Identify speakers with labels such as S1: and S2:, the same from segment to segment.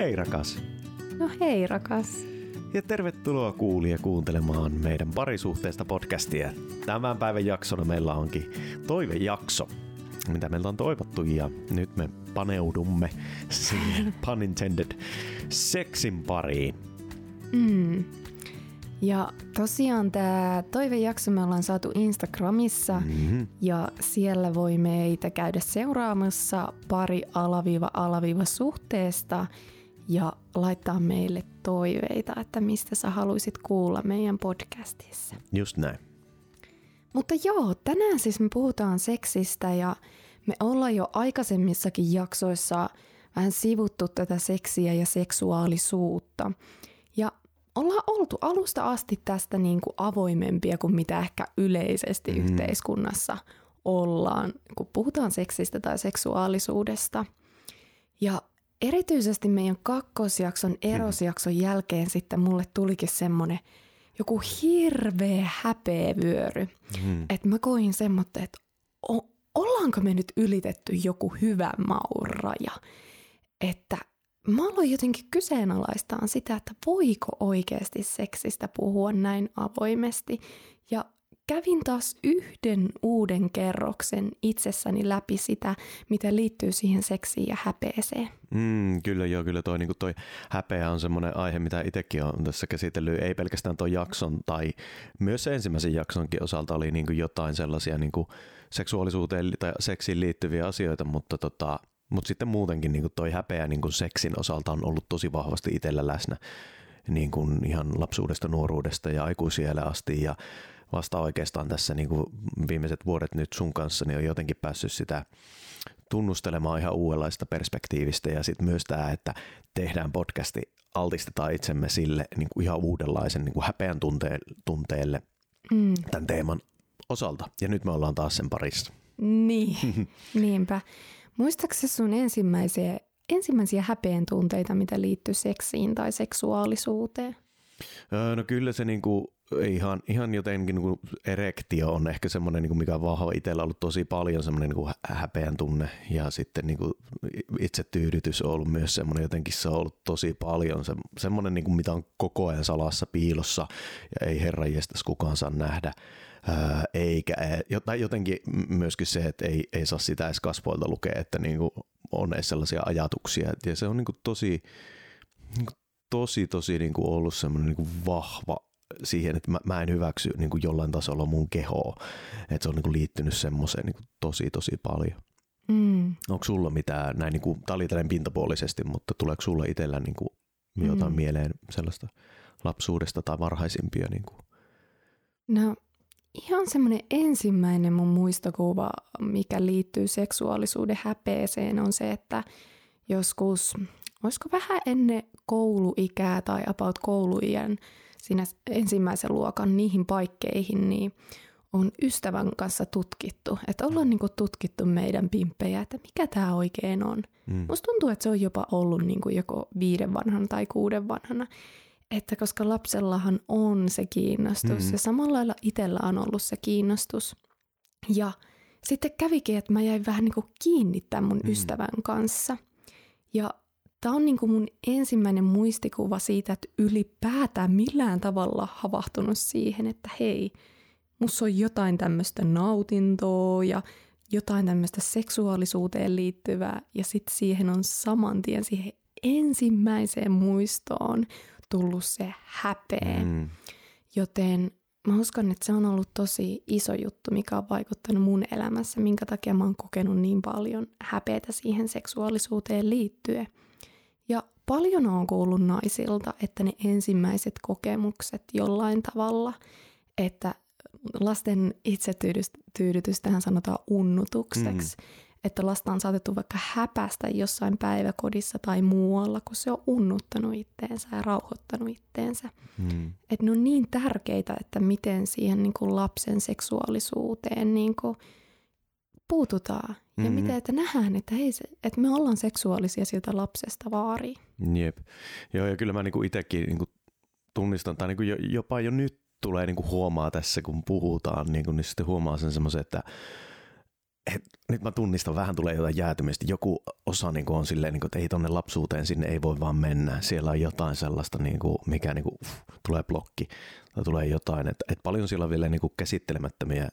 S1: Hei rakas.
S2: No hei rakas.
S1: Ja tervetuloa kuulija kuuntelemaan meidän parisuhteesta podcastia. Tämän päivän jaksona meillä onkin toivejakso, mitä meiltä on toivottu ja nyt me paneudumme siihen, pun intended, seksin pariin.
S2: Mm. Ja tosiaan tämä toivejakso me ollaan saatu Instagramissa
S1: Mm-hmm.
S2: ja siellä voi meitä käydä seuraamassa pari alaviiva alaviiva suhteesta ja laittaa meille toiveita, että mistä sä haluaisit kuulla meidän podcastissa.
S1: Just näin.
S2: Mutta joo, tänään siis me puhutaan seksistä ja me ollaan jo aikaisemmissakin jaksoissa vähän sivuttu tätä seksiä ja seksuaalisuutta. Ja ollaan oltu alusta asti tästä niin kuin avoimempia kuin mitä ehkä yleisesti mm. yhteiskunnassa ollaan, kun puhutaan seksistä tai seksuaalisuudesta. Ja erityisesti meidän kakkosjakson erosjakson jälkeen sitten mulle tulikin semmoinen joku hirveä häpeävyöry.
S1: Mm.
S2: Että mä koin semmoista, että o- ollaanko me nyt ylitetty joku hyvä mauraja. Että mä aloin jotenkin kyseenalaistaan sitä, että voiko oikeasti seksistä puhua näin avoimesti. Ja kävin taas yhden uuden kerroksen itsessäni läpi sitä, mitä liittyy siihen seksiin ja häpeeseen.
S1: Mm, kyllä joo, kyllä toi, niin toi häpeä on semmoinen aihe, mitä itsekin on tässä käsitellyt, ei pelkästään tuon jakson tai myös se ensimmäisen jaksonkin osalta oli niin jotain sellaisia niin seksuaalisuuteen tai seksiin liittyviä asioita, mutta tota, mutta sitten muutenkin niin toi häpeä niin seksin osalta on ollut tosi vahvasti itsellä läsnä niin ihan lapsuudesta, nuoruudesta ja aikuisiellä asti ja vasta oikeastaan tässä niin kuin viimeiset vuodet nyt sun kanssa niin on jotenkin päässyt sitä tunnustelemaan ihan uudenlaista perspektiivistä ja sitten myös tämä, että tehdään podcasti, altistetaan itsemme sille niin kuin ihan uudenlaisen niin kuin häpeän tunte- tunteelle
S2: Mm.
S1: tämän teeman osalta. Ja nyt me ollaan taas sen parissa.
S2: Niin, niinpä. Muistaakseni sun ensimmäisiä, ensimmäisiä häpeän tunteita, mitä liittyy seksiin tai seksuaalisuuteen?
S1: Öö, No kyllä se niinku, ihan, ihan jotenkin niinku erektio on ehkä semmoinen, niinku, mikä on vahva itsellä ollut tosi paljon semmoinen niinku hä- häpeän tunne ja sitten niinku itsetyydytys on ollut myös semmoinen, jotenkin se on ollut tosi paljon se, semmoinen, niinku, mitä on koko ajan salassa piilossa ja ei herran jestas kukaan saa nähdä. Öö, eikä, tai jotenkin myöskin se, että ei, ei saa sitä edes kasvoilta lukea, että niinku on edes sellaisia ajatuksia ja se on niinku tosi, niinku tosi tosi niin kuin ollut semmoinen niin kuin vahva siihen, että mä, mä en hyväksy niin kuin jollain tasolla mun kehoa. Että se on niin kuin liittynyt semmoiseen niin kuin tosi tosi paljon.
S2: Mm.
S1: Onko sulla mitään, näin niin kuin, tää oli tällainen pintapuolisesti, mutta tuleeko sulla itsellä niin kuin jotain
S2: Mm.
S1: mieleen sellaista lapsuudesta tai varhaisimpia? Niin kuin?
S2: No ihan semmoinen ensimmäinen mun muistokuva, mikä liittyy seksuaalisuuden häpeeseen, on se, että joskus, olisiko vähän ennen kouluikää tai about kouluiän siinä ensimmäisen luokan niihin paikkeihin, niin on ystävän kanssa tutkittu, että ollaan niinku tutkittu meidän pimppejä, että mikä tämä oikein on.
S1: Mm.
S2: Musta tuntuu, että se on jopa ollut niin kuin joko viiden vanhana tai kuuden vanhana. Että koska lapsellahan on se kiinnostus
S1: Mhm.
S2: ja samalla lailla itsellä on ollut se kiinnostus. Ja sitten kävikin, että mä jäin vähän niin kuin kiinni tämän mun
S1: Mhm.
S2: ystävän kanssa. Ja tämä on niin kuin mun ensimmäinen muistikuva siitä, että ylipäätään millään tavalla havahtunut siihen, että hei, musta on jotain tämmöistä nautintoa ja jotain tämmöistä seksuaalisuuteen liittyvää ja sitten siihen on saman tien siihen ensimmäiseen muistoon tullut se häpeä. Mm.
S1: Mm.
S2: Joten mä uskon, että se on ollut tosi iso juttu, mikä on vaikuttanut mun elämässä, minkä takia mä oon kokenut niin paljon häpeätä siihen seksuaalisuuteen liittyen. Ja paljon on kuullut naisilta, että ne ensimmäiset kokemukset jollain tavalla, että lasten itsetyydytystähän sanotaan unnutukseksi, mm. että lasta on saatettu vaikka häpästä jossain päiväkodissa tai muualla, kun se on unnuttanut itteensä ja rauhoittanut itteensä.
S1: Mm.
S2: Että ne on niin tärkeitä, että miten siihen niin kuin lapsen seksuaalisuuteen niin kuin puututaan. Ja
S1: Mhm.
S2: miten, että nähdään, että, hei, se, että me ollaan seksuaalisia siltä lapsesta vaariin.
S1: Jep. Joo, ja kyllä mä niinku itsekin niinku tunnistan, tai niinku jo, jopa jo nyt tulee niinku huomaa tässä, kun puhutaan, niinku, niin sitten huomaa sen semmoisen, että et, nyt mä tunnistan, vähän tulee jotain jäätymistä. Joku osa niin kuin on silleen, niin kuin, että ei tonne lapsuuteen, sinne ei voi vaan mennä. Siellä on jotain sellaista, niin kuin, mikä niin kuin, uff, tulee blokki tai tulee jotain. Että et paljon siellä on vielä niin kuin käsittelemättömiä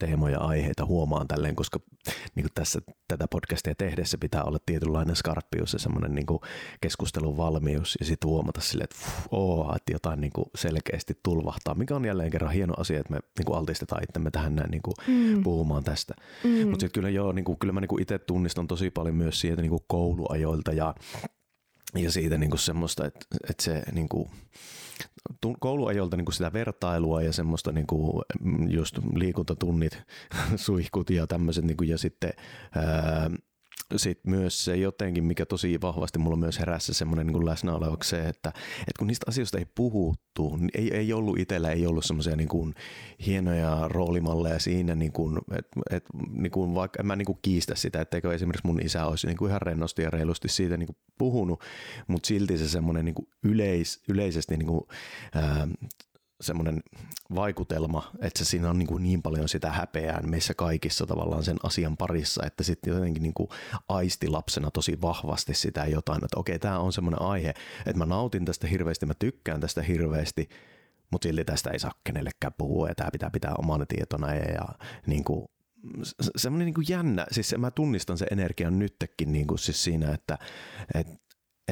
S1: teemoja, aiheita huomaan tälleen, koska niin kuin tässä tätä podcastia tehdessä pitää olla tietynlainen skarppius ja semmoinen niin keskustelun valmius ja sitten huomata sille, että, oo, että jotain niin kuin selkeästi tulvahtaa, mikä on jälleen kerran hieno asia, että me niin kuin altistetaan itsemme tähän näin niin kuin mm. puhumaan tästä. Mm. Mutta sitten kyllä joo, niin kuin, kyllä mä niin kuin itse tunnistan tosi paljon myös siitä niin kuin kouluajoilta ja, ja siitä niin kuin semmoista, että, että se niin kuin, kouluajolta niin kuin sitä vertailua ja semmoista niin kuin just liikuntatunnit, suihkut ja tämmöiset niin kuin, ja sitten ää, sitten myös se jotenkin, mikä tosi vahvasti mulla myös herässä semmoinen niin läsnä olevaksi se, että, että kun niistä asioista ei puhuttu, niin ei, ei ollut itsellä, ei ollut semmoisia niin kuin hienoja roolimalleja siinä, niin kuin, et, et, niin kuin vaikka en mä niin kuin kiistä sitä, etteikö esimerkiksi mun isä olisi niin kuin ihan rennosti ja reilusti siitä niin kuin puhunut, mutta silti se semmoinen niin kuin yleis, yleisesti niin kuin, ää, semmoinen vaikutelma, että siinä on niin, kuin niin paljon sitä häpeää meissä kaikissa tavallaan sen asian parissa, että sitten jotenkin niin kuin aisti lapsena tosi vahvasti sitä jotain, että okei, tämä on semmoinen aihe, että mä nautin tästä hirveästi, mä tykkään tästä hirveästi, mutta silti tästä ei saa kenellekään puhua ja tämä pitää pitää omana tietona ja, ja niin kuin, semmoinen niin kuin jännä, siis mä tunnistan sen energian nytkin niin kuin siis siinä, että, että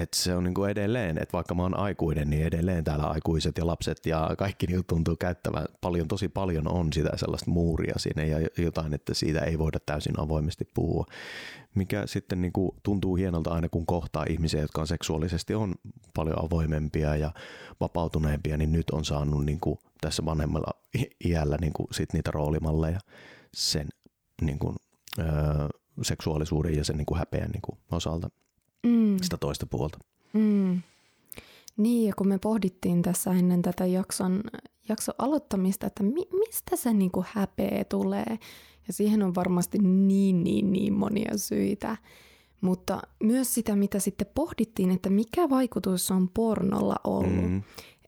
S1: että se on niinku edelleen, että vaikka mä oon aikuinen, niin edelleen täällä aikuiset ja lapset ja kaikki niinku tuntuu käyttävän paljon, tosi paljon on sitä sellaista muuria siinä ja jotain, että siitä ei voida täysin avoimesti puhua. Mikä sitten niinku tuntuu hienolta aina, kun kohtaa ihmisiä, jotka on seksuaalisesti on paljon avoimempia ja vapautuneempia, niin nyt on saanut niinku tässä vanhemmalla iällä niinku sit niitä roolimalleja sen niinku, öö, seksuaalisuuden ja sen niinku häpeän niinku osalta mm. sitä toista puolta.
S2: Mm. Niin, ja kun me pohdittiin tässä ennen tätä jakson, jakson aloittamista, että mi, mistä se niin kuin häpeä tulee, ja siihen on varmasti niin, niin, niin monia syitä. Mutta myös sitä, mitä sitten pohdittiin, että mikä vaikutus on pornolla ollut. Mm.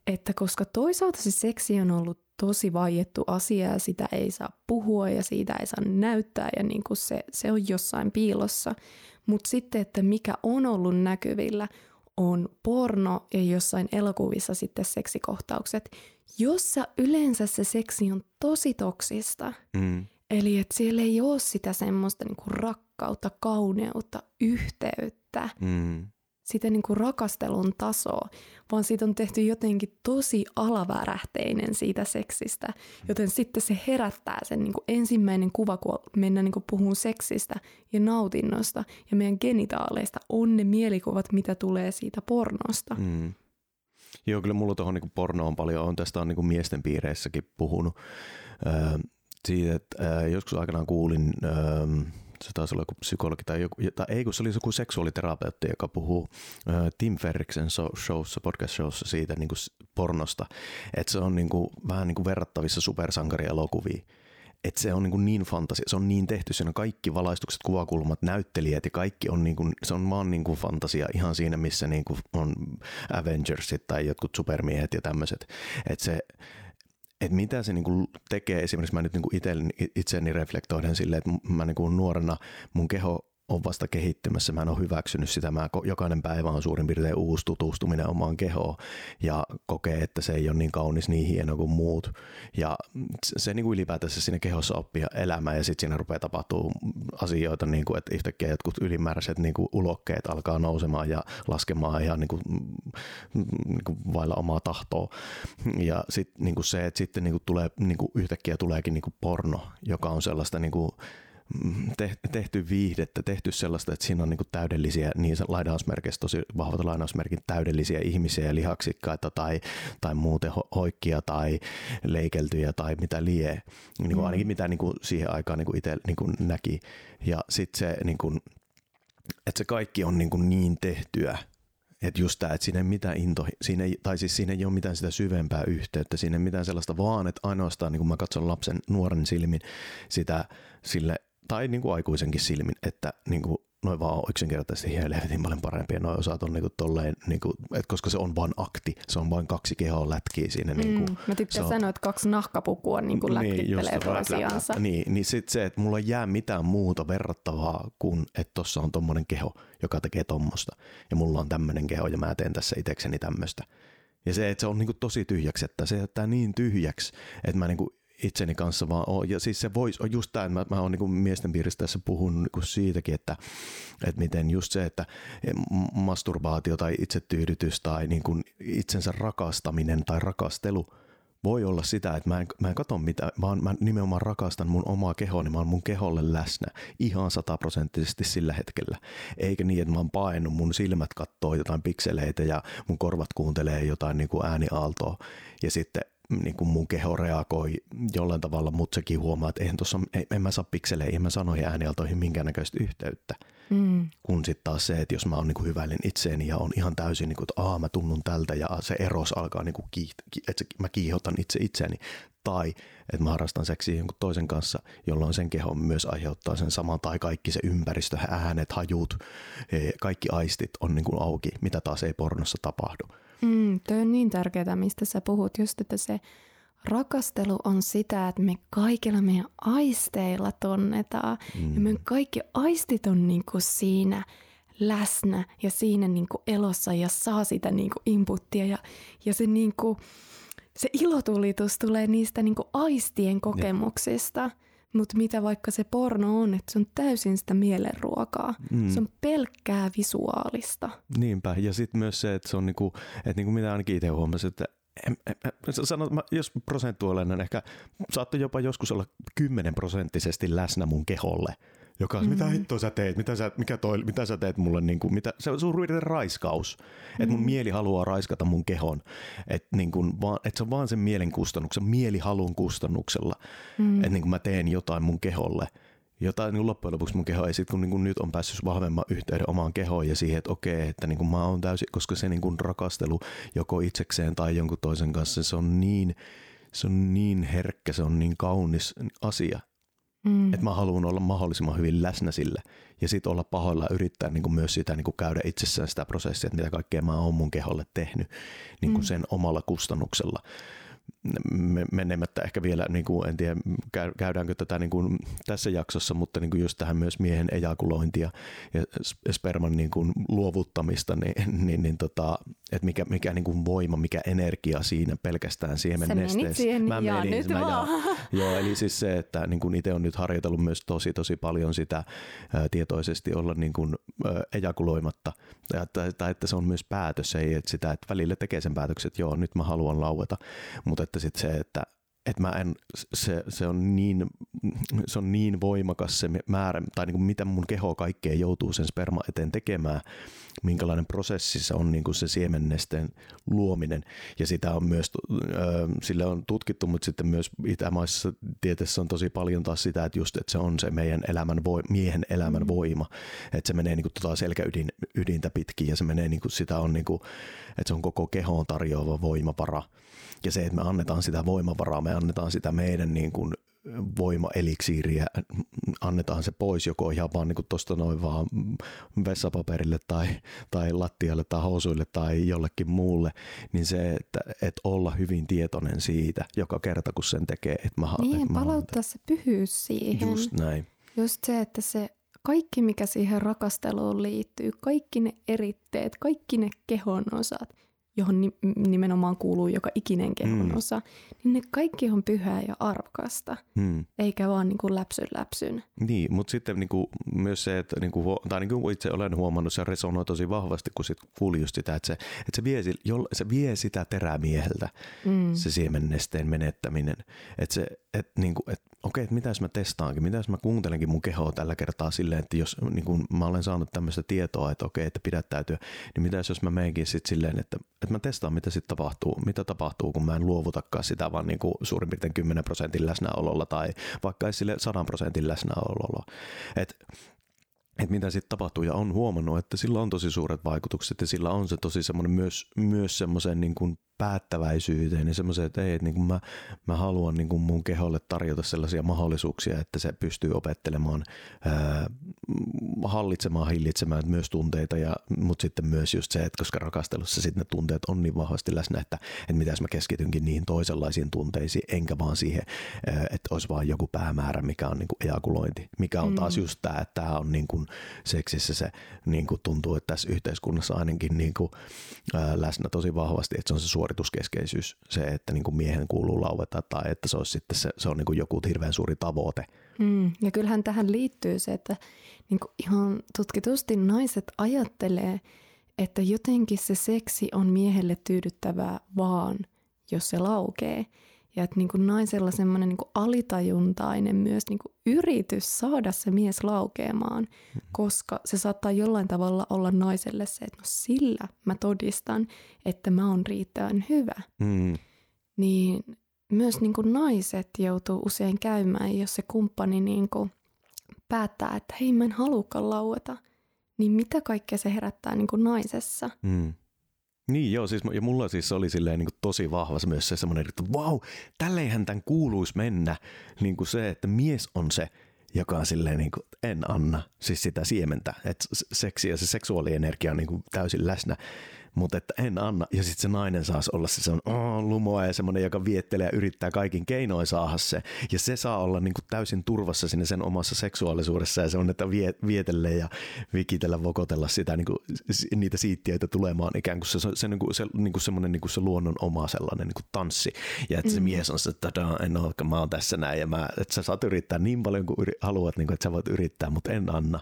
S2: Että koska toisaalta se seksi on ollut tosi vaiettu asia ja sitä ei saa puhua ja siitä ei saa näyttää ja niin kuin se, se on jossain piilossa – mutta sitten, että mikä on ollut näkyvillä, on porno ja jossain elokuvissa sitten seksikohtaukset, jossa yleensä se seksi on tosi toksista. Mm. Eli että siellä ei ole sitä semmoista niinku rakkautta, kauneutta, yhteyttä. Mm sitä niin kuin rakastelun tasoa, vaan siitä on tehty jotenkin tosi alavärähteinen siitä seksistä. Joten sitten se herättää sen niin kuin ensimmäinen kuva, kun mennään niin kuin puhumaan seksistä ja nautinnosta ja meidän genitaaleista, on ne mielikuvat, mitä tulee siitä pornosta. Mm.
S1: Joo, kyllä mulla tuohon niin porno on paljon, on tästä on niin kuin miesten piireissäkin puhunut. Öö, siitä, että öö, joskus aikanaan kuulin... Öö, se taisi olla joku psykologi tai joku, tai ei kun se oli joku seksuaaliterapeutti, joka puhuu äh, Tim Ferriksen showssa, podcast-showssa siitä niin kuin pornosta, että se on niin kuin, vähän niin kuin verrattavissa supersankarielokuviin. Että se on niin, kuin niin fantasia, se on niin tehty, siinä kaikki valaistukset, kuvakulmat, näyttelijät ja kaikki on niin kuin, se on vaan niin kuin fantasia ihan siinä, missä niin kuin on Avengersit tai jotkut supermiehet ja tämmöiset. Että se, että mitä se niinku tekee, esimerkiksi mä nyt niinku itseäni reflektoiden silleen, että mä niinku nuorena mun keho on vasta kehittymässä. Mä en ole hyväksynyt sitä. Mä, jokainen päivä on suurin piirtein uusi tutustuminen omaan kehoon ja kokee, että se ei ole niin kaunis, niin hieno kuin muut. Ja se niin kuin ylipäätänsä siinä kehossa oppia elämää ja sitten siinä rupeaa tapahtuu asioita, niin kuin, että yhtäkkiä jotkut ylimääräiset niin kuin ulokkeet alkaa nousemaan ja laskemaan ihan niin kuin, niin kuin vailla omaa tahtoa. Ja sitten niin kuin se, että sitten niin kuin tulee, niin kuin yhtäkkiä tuleekin niin kuin porno, joka on sellaista niin kuin, tehty viihdettä, tehty sellaista, että siinä on niin täydellisiä, niin lainausmerkeissä tosi vahvat lainausmerkit, täydellisiä ihmisiä ja lihaksikkaita tai, tai muuten hoikkia tai leikeltyjä tai mitä lie, niin kuin mm. ainakin mitä niin kuin siihen aikaan niin itse niin näki. Ja sitten se, niin kuin, että se kaikki on niin, kuin niin tehtyä, että just tämä, että siinä ei mitään into, siinä ei, tai siis siinä ei ole mitään sitä syvempää yhteyttä, siinä ei mitään sellaista, vaan että ainoastaan niin kun mä katson lapsen nuoren silmin sitä sille tai niin kuin aikuisenkin silmin, että niin kuin noin vaan on yksinkertaisesti helvetin paljon parempi ja noin osaat on niinku tolleen, niinku, et koska se on vain akti, se on vain kaksi kehoa lätkiä siinä. Mm, niinku,
S2: mä tykkään sanoa, että kaksi nahkapukua niinku niin, lätkittelee niin, toisiansa.
S1: Niin, niin sitten se, että mulla ei jää mitään muuta verrattavaa kuin, että tuossa on tommonen keho, joka tekee tommosta ja mulla on tämmöinen keho ja mä teen tässä itekseni tämmöistä. Ja se, että se on niinku tosi tyhjäksi, että se jättää niin tyhjäksi, että mä niinku itseni kanssa vaan ole. Ja siis se voisi, on just tämä, mä, mä oon niin miesten piirissä tässä puhun niin siitäkin, että, että miten just se, että masturbaatio tai itsetyydytys tai niin kuin itsensä rakastaminen tai rakastelu voi olla sitä, että mä en, mä en katso mitä, vaan mä nimenomaan rakastan mun omaa kehoa, niin mä oon mun keholle läsnä ihan sataprosenttisesti sillä hetkellä. Eikä niin, että mä oon painut, mun silmät kattoo jotain pikseleitä ja mun korvat kuuntelee jotain niin kuin ääniaaltoa ja sitten niin kuin mun keho reagoi jollain tavalla, mutta sekin huomaa, että eihän tossa, en mä saa pikseleihin, en mä sano äänialtoihin minkäännäköistä yhteyttä. Mm. Kun sitten taas se, että jos mä oon niin hyvällin itseeni ja on ihan täysin, niin kuin, että Aa, mä tunnun tältä ja se eros alkaa, niin kuin kiih- että mä kiihotan itse itseäni. Tai että mä harrastan seksiä jonkun toisen kanssa, jolloin sen keho myös aiheuttaa sen saman, tai kaikki se ympäristö, äänet, hajut, e, kaikki aistit on niin kuin auki, mitä taas ei pornossa tapahdu.
S2: Mm, toi on niin tärkeää, mistä sä puhut, just että se rakastelu on sitä, että me kaikilla meidän aisteilla tunnetaan. Mm. Ja meidän kaikki aistit on niinku siinä läsnä ja siinä niinku elossa ja saa sitä niinku inputtia. Ja, ja se, niinku, se ilotulitus tulee niistä niinku aistien kokemuksista. Ja. Mutta mitä vaikka se porno on, että se on täysin sitä mielenruokaa. Mm. Se on pelkkää visuaalista.
S1: Niinpä, ja sitten myös se, että se on niinku, että niinku mitä ainakin itse huomasin, että en, en, en, sanot, mä, jos prosentuaalinen ehkä saattoi jopa joskus olla 10 prosenttisesti läsnä mun keholle – joka on, mm-hmm. mitä hittoa sä teet, mitä sä, mikä toi, mitä sä teet mulle, niin kuin, mitä, se on suurin raiskaus, mm-hmm. että mun mieli haluaa raiskata mun kehon, että niin kuin, vaan, että se on vaan sen mielen kustannuksen, mielihalun kustannuksella, mm-hmm. että niin kuin mä teen jotain mun keholle, jotain niin loppujen lopuksi mun keho ei sit, kun, niin kuin nyt on päässyt vahvemman yhteyden omaan kehoon ja siihen, että okei, että niin kuin mä oon täysin, koska se niin kuin rakastelu joko itsekseen tai jonkun toisen kanssa, se on niin, se on niin herkkä, se on niin kaunis asia, Mm. Että mä haluan olla mahdollisimman hyvin läsnä sillä ja sitten olla pahoilla ja yrittää niin kuin myös sitä niin kuin käydä itsessään sitä prosessia, että mitä kaikkea mä oon mun keholle tehnyt niin kuin mm. sen omalla kustannuksella menemättä ehkä vielä, niin kuin, en tiedä käydäänkö tätä niin kuin tässä jaksossa, mutta niin kuin just tähän myös miehen ejakulointia ja sperman niin kuin luovuttamista, niin, niin, niin tota, että mikä, mikä niin kuin voima, mikä energia siinä pelkästään siemen nesteessä.
S2: Mä ja menin, nyt mä vaan. Ja,
S1: joo, eli siis se, että niin kuin itse on nyt harjoitellut myös tosi tosi paljon sitä ää, tietoisesti olla niin kuin, ää, ejakuloimatta, tai, tai, tai että se on myös päätös, ei että sitä, että välillä tekee sen päätöksen, että joo, nyt mä haluan laueta, mutta että sitten se, että että mä en, se, se, on niin, se on niin voimakas se määrä, tai niin kuin mitä mun keho kaikkea joutuu sen sperma eteen tekemään, minkälainen prosessi se on niin kuin se siemennesteen luominen. Ja sitä on myös, sille on tutkittu, mutta sitten myös itämaisessa tieteessä on tosi paljon taas sitä, että just, että se on se meidän elämän voi, miehen elämän mm. voima. Että se menee niin kuin tota selkäydintä pitkin ja se menee niin kuin sitä on niin kuin, että se on koko kehoon tarjoava voimavara. Ja se, että me annetaan sitä voimavaraa, me annetaan sitä meidän niin kuin voimaeliksiiriä, annetaan se pois joko ihan vaan niin tuosta noin vaan vessapaperille tai, tai lattialle tai housuille tai jollekin muulle, niin se, että, että olla hyvin tietoinen siitä joka kerta, kun sen tekee. Että mä,
S2: niin,
S1: että
S2: mä palauttaa se pyhyys siihen.
S1: Just näin.
S2: Just se, että se kaikki, mikä siihen rakasteluun liittyy, kaikki ne eritteet, kaikki ne kehon osat, johon nimenomaan kuuluu joka ikinen kehon mm. osa, niin ne kaikki on pyhää ja arvokasta, mm. eikä vaan niin kuin läpsyn läpsyn.
S1: Niin, mutta sitten niin kuin myös se, että niin kuin, tai niin kuin itse olen huomannut, se resonoi tosi vahvasti, kun sitten kuuli just sitä, että se, että se, vie, se vie sitä terää mieheltä, mm. se siemennesteen menettäminen. Että se, että, niin kuin, että okei, että mitä jos mä testaankin, mitä jos mä kuuntelenkin mun kehoa tällä kertaa silleen, että jos niin kuin mä olen saanut tämmöistä tietoa, että okei, että pidättäytyä, niin mitä jos mä menenkin sitten silleen, että, että mä testaan, mitä sitten tapahtuu, mitä tapahtuu, kun mä en luovutakaan sitä vaan niin kuin suurin piirtein 10 prosentin läsnäololla tai vaikka sille 100 prosentin läsnäololla. Et että mitä sitten tapahtuu ja on huomannut, että sillä on tosi suuret vaikutukset ja sillä on se tosi semmoinen myös, myös semmoisen niin kuin päättäväisyyteen ja semmoiseen, että ei, että niin kuin mä, mä haluan niin kuin mun keholle tarjota sellaisia mahdollisuuksia, että se pystyy opettelemaan, ää, hallitsemaan, hillitsemään myös tunteita, ja, mutta sitten myös just se, että koska rakastelussa sitten ne tunteet on niin vahvasti läsnä, että, että mitä mä keskitynkin niihin toisenlaisiin tunteisiin, enkä vaan siihen, ää, että olisi vaan joku päämäärä, mikä on niin kuin ejakulointi, mikä on taas mm. just tämä, että tämä on niin kuin seksissä se niin kuin tuntuu, että tässä yhteiskunnassa ainakin niin kuin, ää, läsnä tosi vahvasti, että se on se suori suorituskeskeisyys, se, että niin kuin miehen kuuluu laueta tai että se, olisi sitten se, se on niin kuin joku hirveän suuri tavoite.
S2: Mm, ja kyllähän tähän liittyy se, että niin kuin ihan tutkitusti naiset ajattelee, että jotenkin se seksi on miehelle tyydyttävää vaan, jos se laukee. Ja että niin kuin naisella semmoinen niin alitajuntainen myös niin kuin yritys saada se mies laukeamaan, mm. koska se saattaa jollain tavalla olla naiselle se, että no sillä mä todistan, että mä oon riittävän hyvä. Mm. Niin myös niin kuin naiset joutuu usein käymään, jos se kumppani niin kuin päättää, että hei mä en halukaan laueta, niin mitä kaikkea se herättää niin kuin naisessa. Mm.
S1: Niin joo, siis, ja mulla siis oli silleen niin kuin tosi vahva myös se semmoinen, että vau, wow, tälleenhän tämän kuuluisi mennä. Niin kuin se, että mies on se, joka on silleen niin kuin, en anna siis sitä siementä. Että seksi ja se seksuaalienergia on niin kuin täysin läsnä mutta että en anna. Ja sitten se nainen saisi olla se, se on oh, lumoa ja semmoinen, joka viettelee ja yrittää kaikin keinoin saada se. Ja se saa olla niin kuin täysin turvassa sinne sen omassa seksuaalisuudessa ja se on, että vie, vietelle ja vikitellä, vokotella sitä, niin kuin, niitä siittiöitä tulemaan ikään kuin se, se, niin kuin, se, niin kuin semmoinen niin kuin se luonnon oma sellainen niin kuin tanssi. Ja että se mm. mies on se, että en ole, mä oon tässä näin ja mä, että sä saat yrittää niin paljon kuin yri, haluat, niin kuin, että sä voit yrittää, mutta en anna.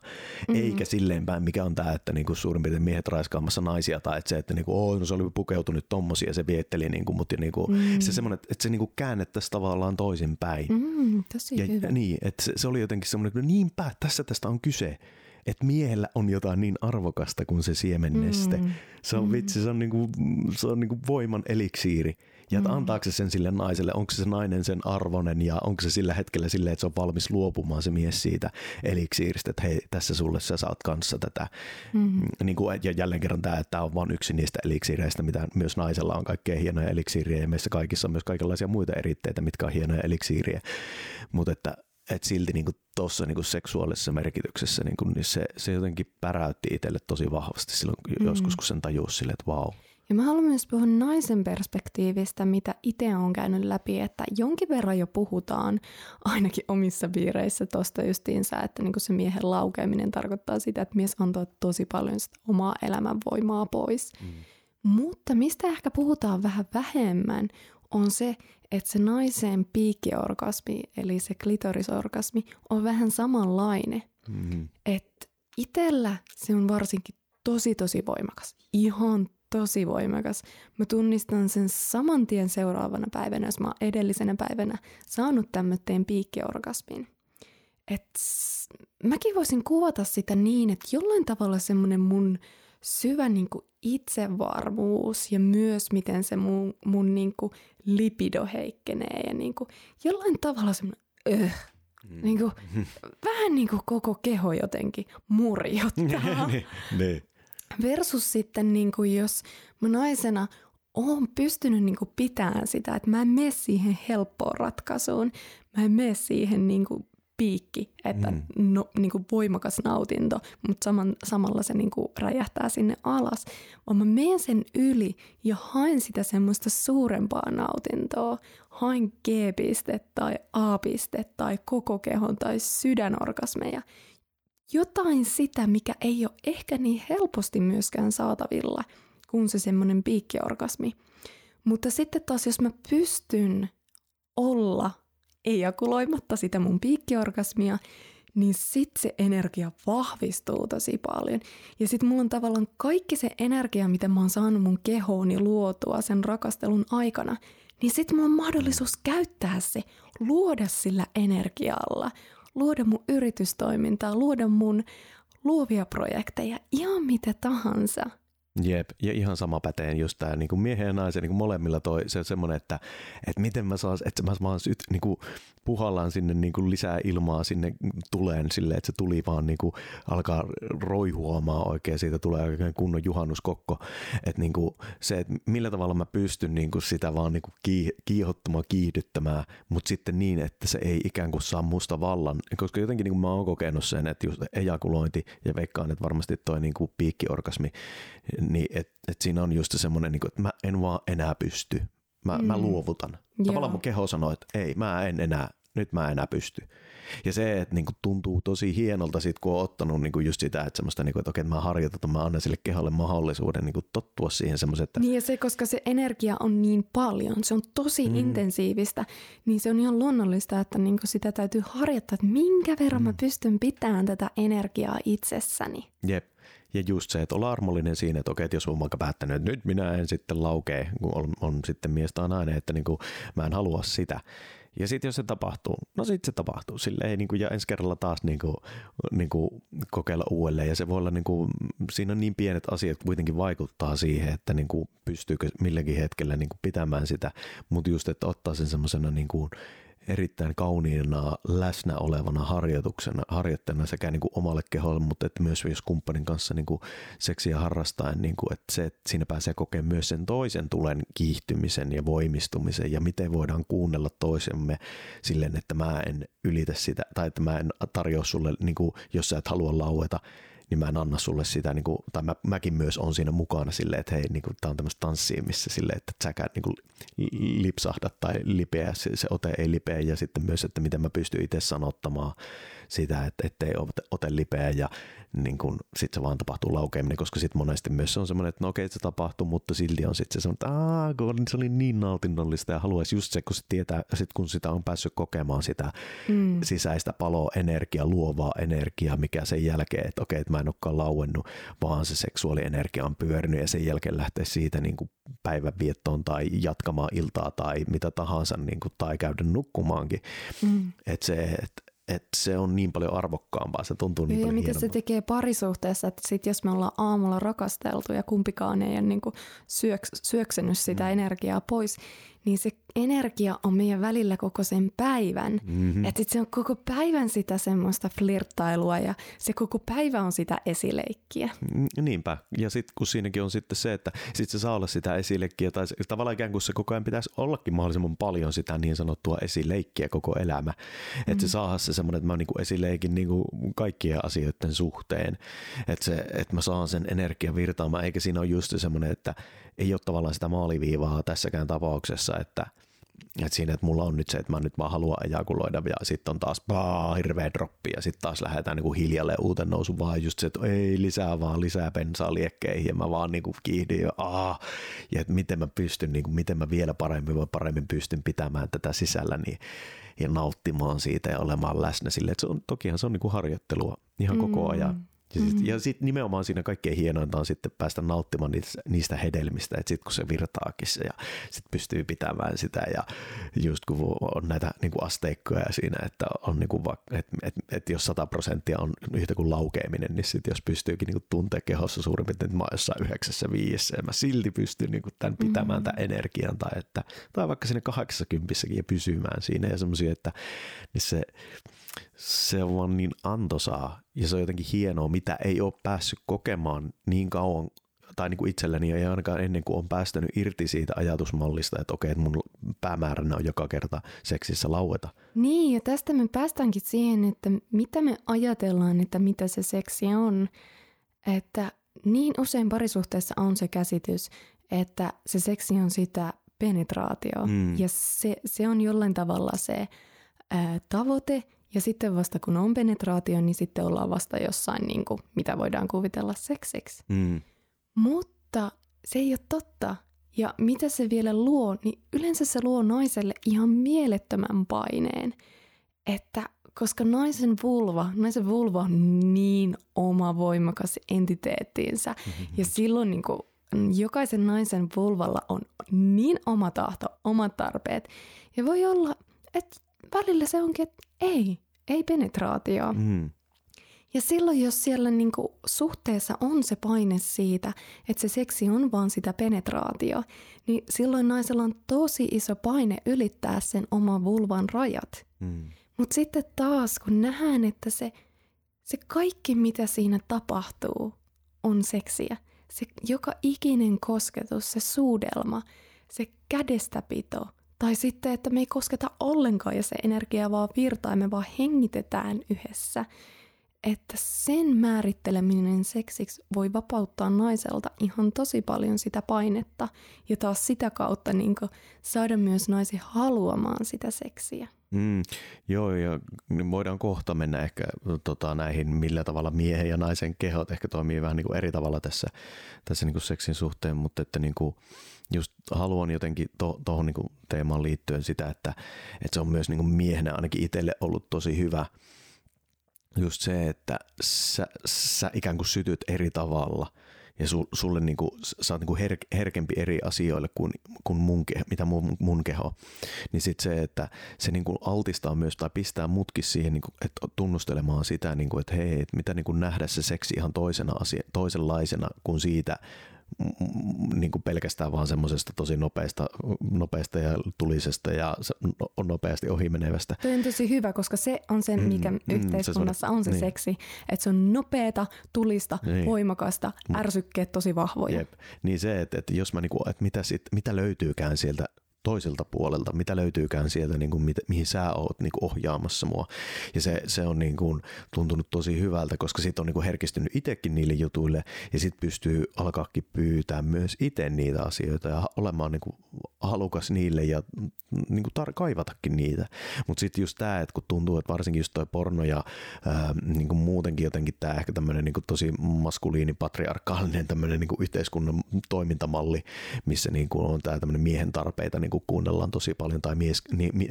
S1: Mm. Eikä silleen päin, mikä on tämä, että niin kuin suurin piirtein miehet raiskaamassa naisia tai että se, että niinku, oh, no se oli pukeutunut tommosia ja se vietteli, niinku, mutta niinku, mm. se semmoinen, että se niinku käännettäisiin tavallaan toisinpäin.
S2: Mm, tosi
S1: ja,
S2: hyvä.
S1: Niin, että se, se oli jotenkin semmoinen, että no niinpä, tässä tästä on kyse että miehellä on jotain niin arvokasta kuin se siemenneste. Mm. Se on vitsi, se on, niinku, se on niinku voiman eliksiiri. Ja että mm. antaako se sen sille naiselle, onko se nainen sen arvonen ja onko se sillä hetkellä silleen, että se on valmis luopumaan se mies siitä eliksiiristä, että hei, tässä sulle sä saat kanssa tätä. Mm. Niin kuin, ja jälleen kerran tämä, että tämä on vain yksi niistä eliksiireistä, mitä myös naisella on kaikkea hienoja eliksiiriä ja meissä kaikissa on myös kaikenlaisia muita eritteitä, mitkä on hienoja eliksiiriä. Mutta että että silti niin tuossa niin seksuaalisessa merkityksessä niin kuin, niin se, se jotenkin päräytti itselle tosi vahvasti silloin mm. joskus, kun sen tajusi sille, että vau, wow,
S2: ja mä haluan myös puhua naisen perspektiivistä, mitä itse on käynyt läpi, että jonkin verran jo puhutaan ainakin omissa piireissä tuosta justiinsa, että niin se miehen laukeaminen tarkoittaa sitä, että mies antaa tosi paljon sitä omaa elämänvoimaa pois. Mm. Mutta mistä ehkä puhutaan vähän vähemmän, on se, että se naisen piikkiorgasmi, eli se klitorisorgasmi, on vähän samanlainen. Mm. Että itsellä se on varsinkin tosi tosi voimakas. Ihan tosi voimakas. Mä tunnistan sen saman tien seuraavana päivänä, jos mä oon edellisenä päivänä saanut tämmöteen piikkiorgasmin. Et mäkin voisin kuvata sitä niin, että jollain tavalla semmoinen mun syvä niin kuin itsevarmuus ja myös miten se mun, mun niin kuin lipido heikkenee ja niin kuin jollain tavalla semmoinen öh, mm. niin kuin, vähän niin kuin koko keho jotenkin murjottaa.
S1: ne, ne.
S2: Versus sitten, niin kuin jos mä naisena oon pystynyt niin kuin pitämään sitä, että mä en mene siihen helppoon ratkaisuun. Mä en mene siihen niin kuin piikki, että mm. no, niin kuin voimakas nautinto, mutta saman, samalla se niin kuin räjähtää sinne alas. Vaan mä menen sen yli ja haen sitä semmoista suurempaa nautintoa. Haen G-piste tai A-piste tai koko kehon tai sydänorgasmeja jotain sitä, mikä ei ole ehkä niin helposti myöskään saatavilla kuin se semmoinen piikkiorgasmi. Mutta sitten taas, jos mä pystyn olla ejakuloimatta sitä mun piikkiorgasmia, niin sit se energia vahvistuu tosi paljon. Ja sit mulla on tavallaan kaikki se energia, mitä mä oon saanut mun kehooni luotua sen rakastelun aikana, niin sit mulla on mahdollisuus käyttää se, luoda sillä energialla, luoda mun yritystoimintaa, luoda mun luovia projekteja, ihan mitä tahansa.
S1: Jep, ja ihan sama päteen just tämä niin miehen ja naisen niin kuin molemmilla toi se semmoinen, että, että miten mä saan, että mä vaan syt, niin kuin puhallaan sinne niin kuin lisää ilmaa sinne tuleen sille, että se tuli vaan niin kuin alkaa roihuamaan oikein, siitä tulee oikein kunnon juhannuskokko, että niin kuin se, että millä tavalla mä pystyn niin kuin sitä vaan niin kuin kiihottamaan, kiihdyttämään, mutta sitten niin, että se ei ikään kuin saa musta vallan, koska jotenkin niin kuin mä oon kokenut sen, että just ejakulointi ja veikkaan, että varmasti toi niin kuin piikkiorgasmi, niin että et siinä on just semmoinen, niin kuin, että mä en vaan enää pysty, mä, mm. mä luovutan. Joo. Tavallaan mun keho sanoo, että ei, mä en enää, nyt mä enää pysty. Ja se, että niinku tuntuu tosi hienolta sit, kun on ottanut niinku just sitä, että semmoista, niinku, että okei, että mä harjoitan, mä annan sille keholle mahdollisuuden niinku tottua siihen semmoisen, että...
S2: Niin ja se, koska se energia on niin paljon, se on tosi mm. intensiivistä, niin se on ihan luonnollista, että niinku sitä täytyy harjoittaa, että minkä verran mm. mä pystyn pitämään tätä energiaa itsessäni.
S1: Jep. Ja just se, että olla armollinen siinä, että okei, että jos on vaikka päättänyt, että nyt minä en sitten laukee, kun on, on sitten mies tai nainen, että niin kuin, mä en halua sitä, ja sitten jos se tapahtuu, no sitten se tapahtuu. Sille ei niin kuin, ja ensi kerralla taas niin kuin, niin kuin, kokeilla uudelleen. Ja se voi olla, niin kuin, siinä on niin pienet asiat kuitenkin vaikuttaa siihen, että niin kuin, pystyykö milläkin hetkellä niin kuin, pitämään sitä. Mutta just, että ottaa sen semmoisena niin kuin, erittäin kauniina läsnä olevana harjoituksena, harjoittajana sekä niin kuin omalle keholle, mutta että myös jos kumppanin kanssa niin kuin seksiä harrastaen, niin kuin, että se, että siinä pääsee kokemaan myös sen toisen tulen kiihtymisen ja voimistumisen ja miten voidaan kuunnella toisemme silleen, että mä en ylitä sitä tai että mä en tarjoa sulle, niin kuin, jos sä et halua laueta, niin mä en anna sulle sitä, niin kuin, tai mä, mäkin myös on siinä mukana silleen, että hei, niin kuin, tää on tämmöistä tanssia, missä silleen, että säkään niin kuin, tai lipeä, se, se ote ei lipeä, ja sitten myös, että miten mä pystyn itse sanottamaan sitä, että ettei ote, lipeä, ja niin kun sit se vaan tapahtuu laukeaminen, koska sitten monesti myös se on semmoinen, että no okei, se tapahtuu, mutta silti on sitten se semmoinen, että Aa, kun se oli niin nautinnollista ja haluaisi just se, kun se tietää, sit kun sitä on päässyt kokemaan sitä mm. sisäistä paloa, energiaa, luovaa energiaa, mikä sen jälkeen, että okei, että mä en olekaan lauennut, vaan se seksuaalienergia on pyörinyt ja sen jälkeen lähtee siitä niin kuin päivänviettoon tai jatkamaan iltaa tai mitä tahansa niin kuin, tai käydä nukkumaankin. Mm. Että se, että että se on niin paljon arvokkaampaa, se tuntuu niin ja paljon
S2: Ja mitä se tekee parisuhteessa, että sit jos me ollaan aamulla rakasteltu ja kumpikaan ei ole niin syöks, syöksenyt sitä mm. energiaa pois, niin se energia on meidän välillä koko sen päivän. Mm-hmm. Että se on koko päivän sitä semmoista flirttailua ja se koko päivä on sitä esileikkiä.
S1: Mm, niinpä. Ja sitten kun siinäkin on sitten se, että sit se saa olla sitä esileikkiä tai tavallaan ikään kuin se koko ajan pitäisi ollakin mahdollisimman paljon sitä niin sanottua esileikkiä koko elämä. Että mm. se saa se semmoinen, että mä niinku esileikin niinku kaikkien asioiden suhteen. Että, se, että mä saan sen energian virtaamaan, eikä siinä ole just semmoinen, että ei ole tavallaan sitä maaliviivaa tässäkään tapauksessa, että, että siinä, että mulla on nyt se, että mä nyt vaan haluan ejakuloida ja sitten on taas paa, hirveä droppi ja sitten taas lähdetään niin kuin hiljalle uuten nousu vaan just se, että ei lisää vaan lisää bensaa liekkeihin ja mä vaan niin kuin kiihdin ja, aah, ja että miten mä pystyn, niin kuin, miten mä vielä paremmin, paremmin pystyn pitämään tätä sisällä niin, ja nauttimaan siitä ja olemaan läsnä sille, että se on, tokihan se on niin kuin harjoittelua ihan koko mm. ajan. Ja sitten mm-hmm. sit nimenomaan siinä kaikkein hienointa on sitten päästä nauttimaan niistä, niistä hedelmistä, että sitten kun se virtaakin se ja sitten pystyy pitämään sitä ja just kun on näitä niin kuin asteikkoja siinä, että on niin kuin, että, että, että jos 100 prosenttia on yhtä kuin laukeaminen, niin sitten jos pystyykin niin kuin tuntee kehossa suurin piirtein, että mä oon jossain yhdeksässä viiessä ja mä silti pystyn niin kuin tämän pitämään mm-hmm. tämän energian tai, että, tai vaikka sinne 80 ja pysymään siinä ja semmoisia, että niin se se on vaan niin antoisaa ja se on jotenkin hienoa, mitä ei ole päässyt kokemaan niin kauan tai niin kuin itselleni ei ainakaan ennen kuin on päästänyt irti siitä ajatusmallista, että okei, että mun päämääränä on joka kerta seksissä laueta.
S2: Niin, ja tästä me päästäänkin siihen, että mitä me ajatellaan, että mitä se seksi on. Että niin usein parisuhteessa on se käsitys, että se seksi on sitä penetraatio. Mm. Ja se, se on jollain tavalla se ää, tavoite, ja sitten vasta kun on penetraatio, niin sitten ollaan vasta jossain, niin kuin, mitä voidaan kuvitella seksiksi. Mm. Mutta se ei ole totta. Ja mitä se vielä luo, niin yleensä se luo naiselle ihan mielettömän paineen. Että koska naisen vulva, naisen vulva on niin oma voimakas entiteettiinsä. Ja silloin niin kuin, jokaisen naisen vulvalla on niin oma tahto, omat tarpeet. Ja voi olla, että välillä se onkin, että ei, ei penetraatio. Mm. Ja silloin, jos siellä niinku suhteessa on se paine siitä, että se seksi on vaan sitä penetraatio, niin silloin naisella on tosi iso paine ylittää sen oman vulvan rajat. Mm. Mutta sitten taas, kun nähdään, että se, se kaikki, mitä siinä tapahtuu, on seksiä. Se joka ikinen kosketus, se suudelma, se kädestäpito, tai sitten, että me ei kosketa ollenkaan ja se energia vaan virtaa ja me vaan hengitetään yhdessä – että sen määritteleminen seksiksi voi vapauttaa naiselta ihan tosi paljon sitä painetta ja taas sitä kautta niin saada myös naisi haluamaan sitä seksiä.
S1: Mm, joo, ja voidaan kohta mennä ehkä tota, näihin, millä tavalla miehen ja naisen kehot ehkä toimii vähän niin kuin eri tavalla tässä, tässä niin kuin seksin suhteen, mutta että niin kuin, just haluan jotenkin tuohon to, niin teemaan liittyen sitä, että, että se on myös niin kuin miehenä ainakin itselle ollut tosi hyvä – just se, että sä, sä ikään kuin sytyt eri tavalla ja su, sulle niin kuin, sä oot niin kuin her, herkempi eri asioille kuin, kuin mun, mitä mun, mun keho, niin sitten se, että se niin kuin altistaa myös tai pistää mutkin siihen, niin kuin, että tunnustelemaan sitä, niin kuin, että hei, että mitä niin kuin nähdä se seksi ihan toisena asia, toisenlaisena kuin siitä, niin kuin pelkästään vaan semmoisesta tosi nopeasta, nopeasta ja tulisesta ja nopeasti ohimenevästä.
S2: Tuo on tosi hyvä, koska se on se, mikä mm, yhteiskunnassa se on, on se niin. seksi, että se on nopeata, tulista, niin. voimakasta, ärsykkeet tosi vahvoja. Jep.
S1: Niin se, että, että jos mä niinku, että mitä, sit, mitä löytyykään sieltä toiselta puolelta, mitä löytyykään sieltä, niin kuin, mi- mihin sä oot niin kuin ohjaamassa mua. Ja se, se on niin kuin, tuntunut tosi hyvältä, koska sit on niin kuin herkistynyt itsekin niille jutuille ja sitten pystyy alkaakin pyytää myös itse niitä asioita ja olemaan niin kuin halukas niille ja niin kuin tar- kaivatakin niitä. Mutta sitten just tämä, että kun tuntuu, että varsinkin just toi porno ja ää, niin kuin muutenkin jotenkin tämä ehkä tämmöinen niin tosi maskuliini, patriarkaalinen tämmöinen niin yhteiskunnan toimintamalli, missä niin kuin on tämä tämmöinen miehen tarpeita niin kuin kuunnellaan tosi paljon tai mies,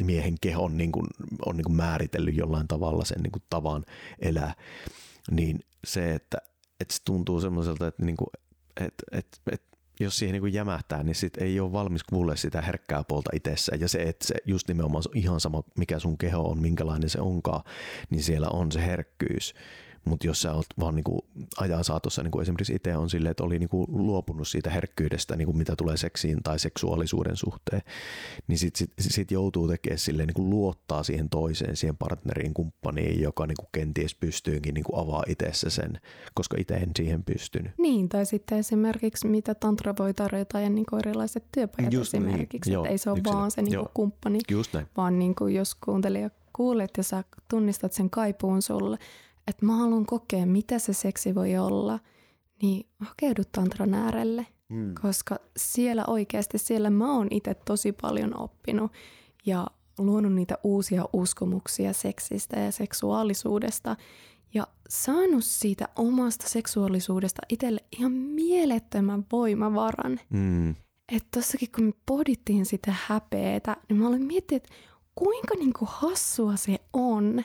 S1: miehen keho on, niin kuin, on niin kuin määritellyt jollain tavalla sen niin kuin tavan elää, niin se, että, että se tuntuu semmoiselta, että, niin kuin, että, että, että jos siihen niin jämähtää, niin sit ei ole valmis kuulle sitä herkkää puolta itsessä. Ja se, että se just nimenomaan on ihan sama, mikä sun keho on, minkälainen se onkaan, niin siellä on se herkkyys. Mutta jos sä oot vaan niinku ajan saatossa, niinku esimerkiksi itse on silleen, että oli niinku luopunut siitä herkkyydestä, niinku mitä tulee seksiin tai seksuaalisuuden suhteen, niin sit, sit, sit joutuu tekemään silleen, niinku luottaa siihen toiseen, siihen partneriin, kumppaniin, joka niinku kenties pystyykin niinku avaa itsessä sen, koska itse en siihen pystynyt.
S2: Niin, tai sitten esimerkiksi mitä tantra voi tarjota ja niinku erilaiset työpajat Just niin, esimerkiksi, niin. että ei se ole vaan se niinku kumppani,
S1: Just näin.
S2: vaan niinku jos kuuntelija kuulet ja sä tunnistat sen kaipuun sulle, että mä haluan kokea, mitä se seksi voi olla, niin hakeudu tantran äärelle. Mm. Koska siellä oikeasti, siellä mä oon itse tosi paljon oppinut ja luonut niitä uusia uskomuksia seksistä ja seksuaalisuudesta ja saanut siitä omasta seksuaalisuudesta itselle ihan mielettömän voimavaran. Mm. Että tossakin kun me pohdittiin sitä häpeetä, niin mä olin miettinyt, että kuinka niinku hassua se on,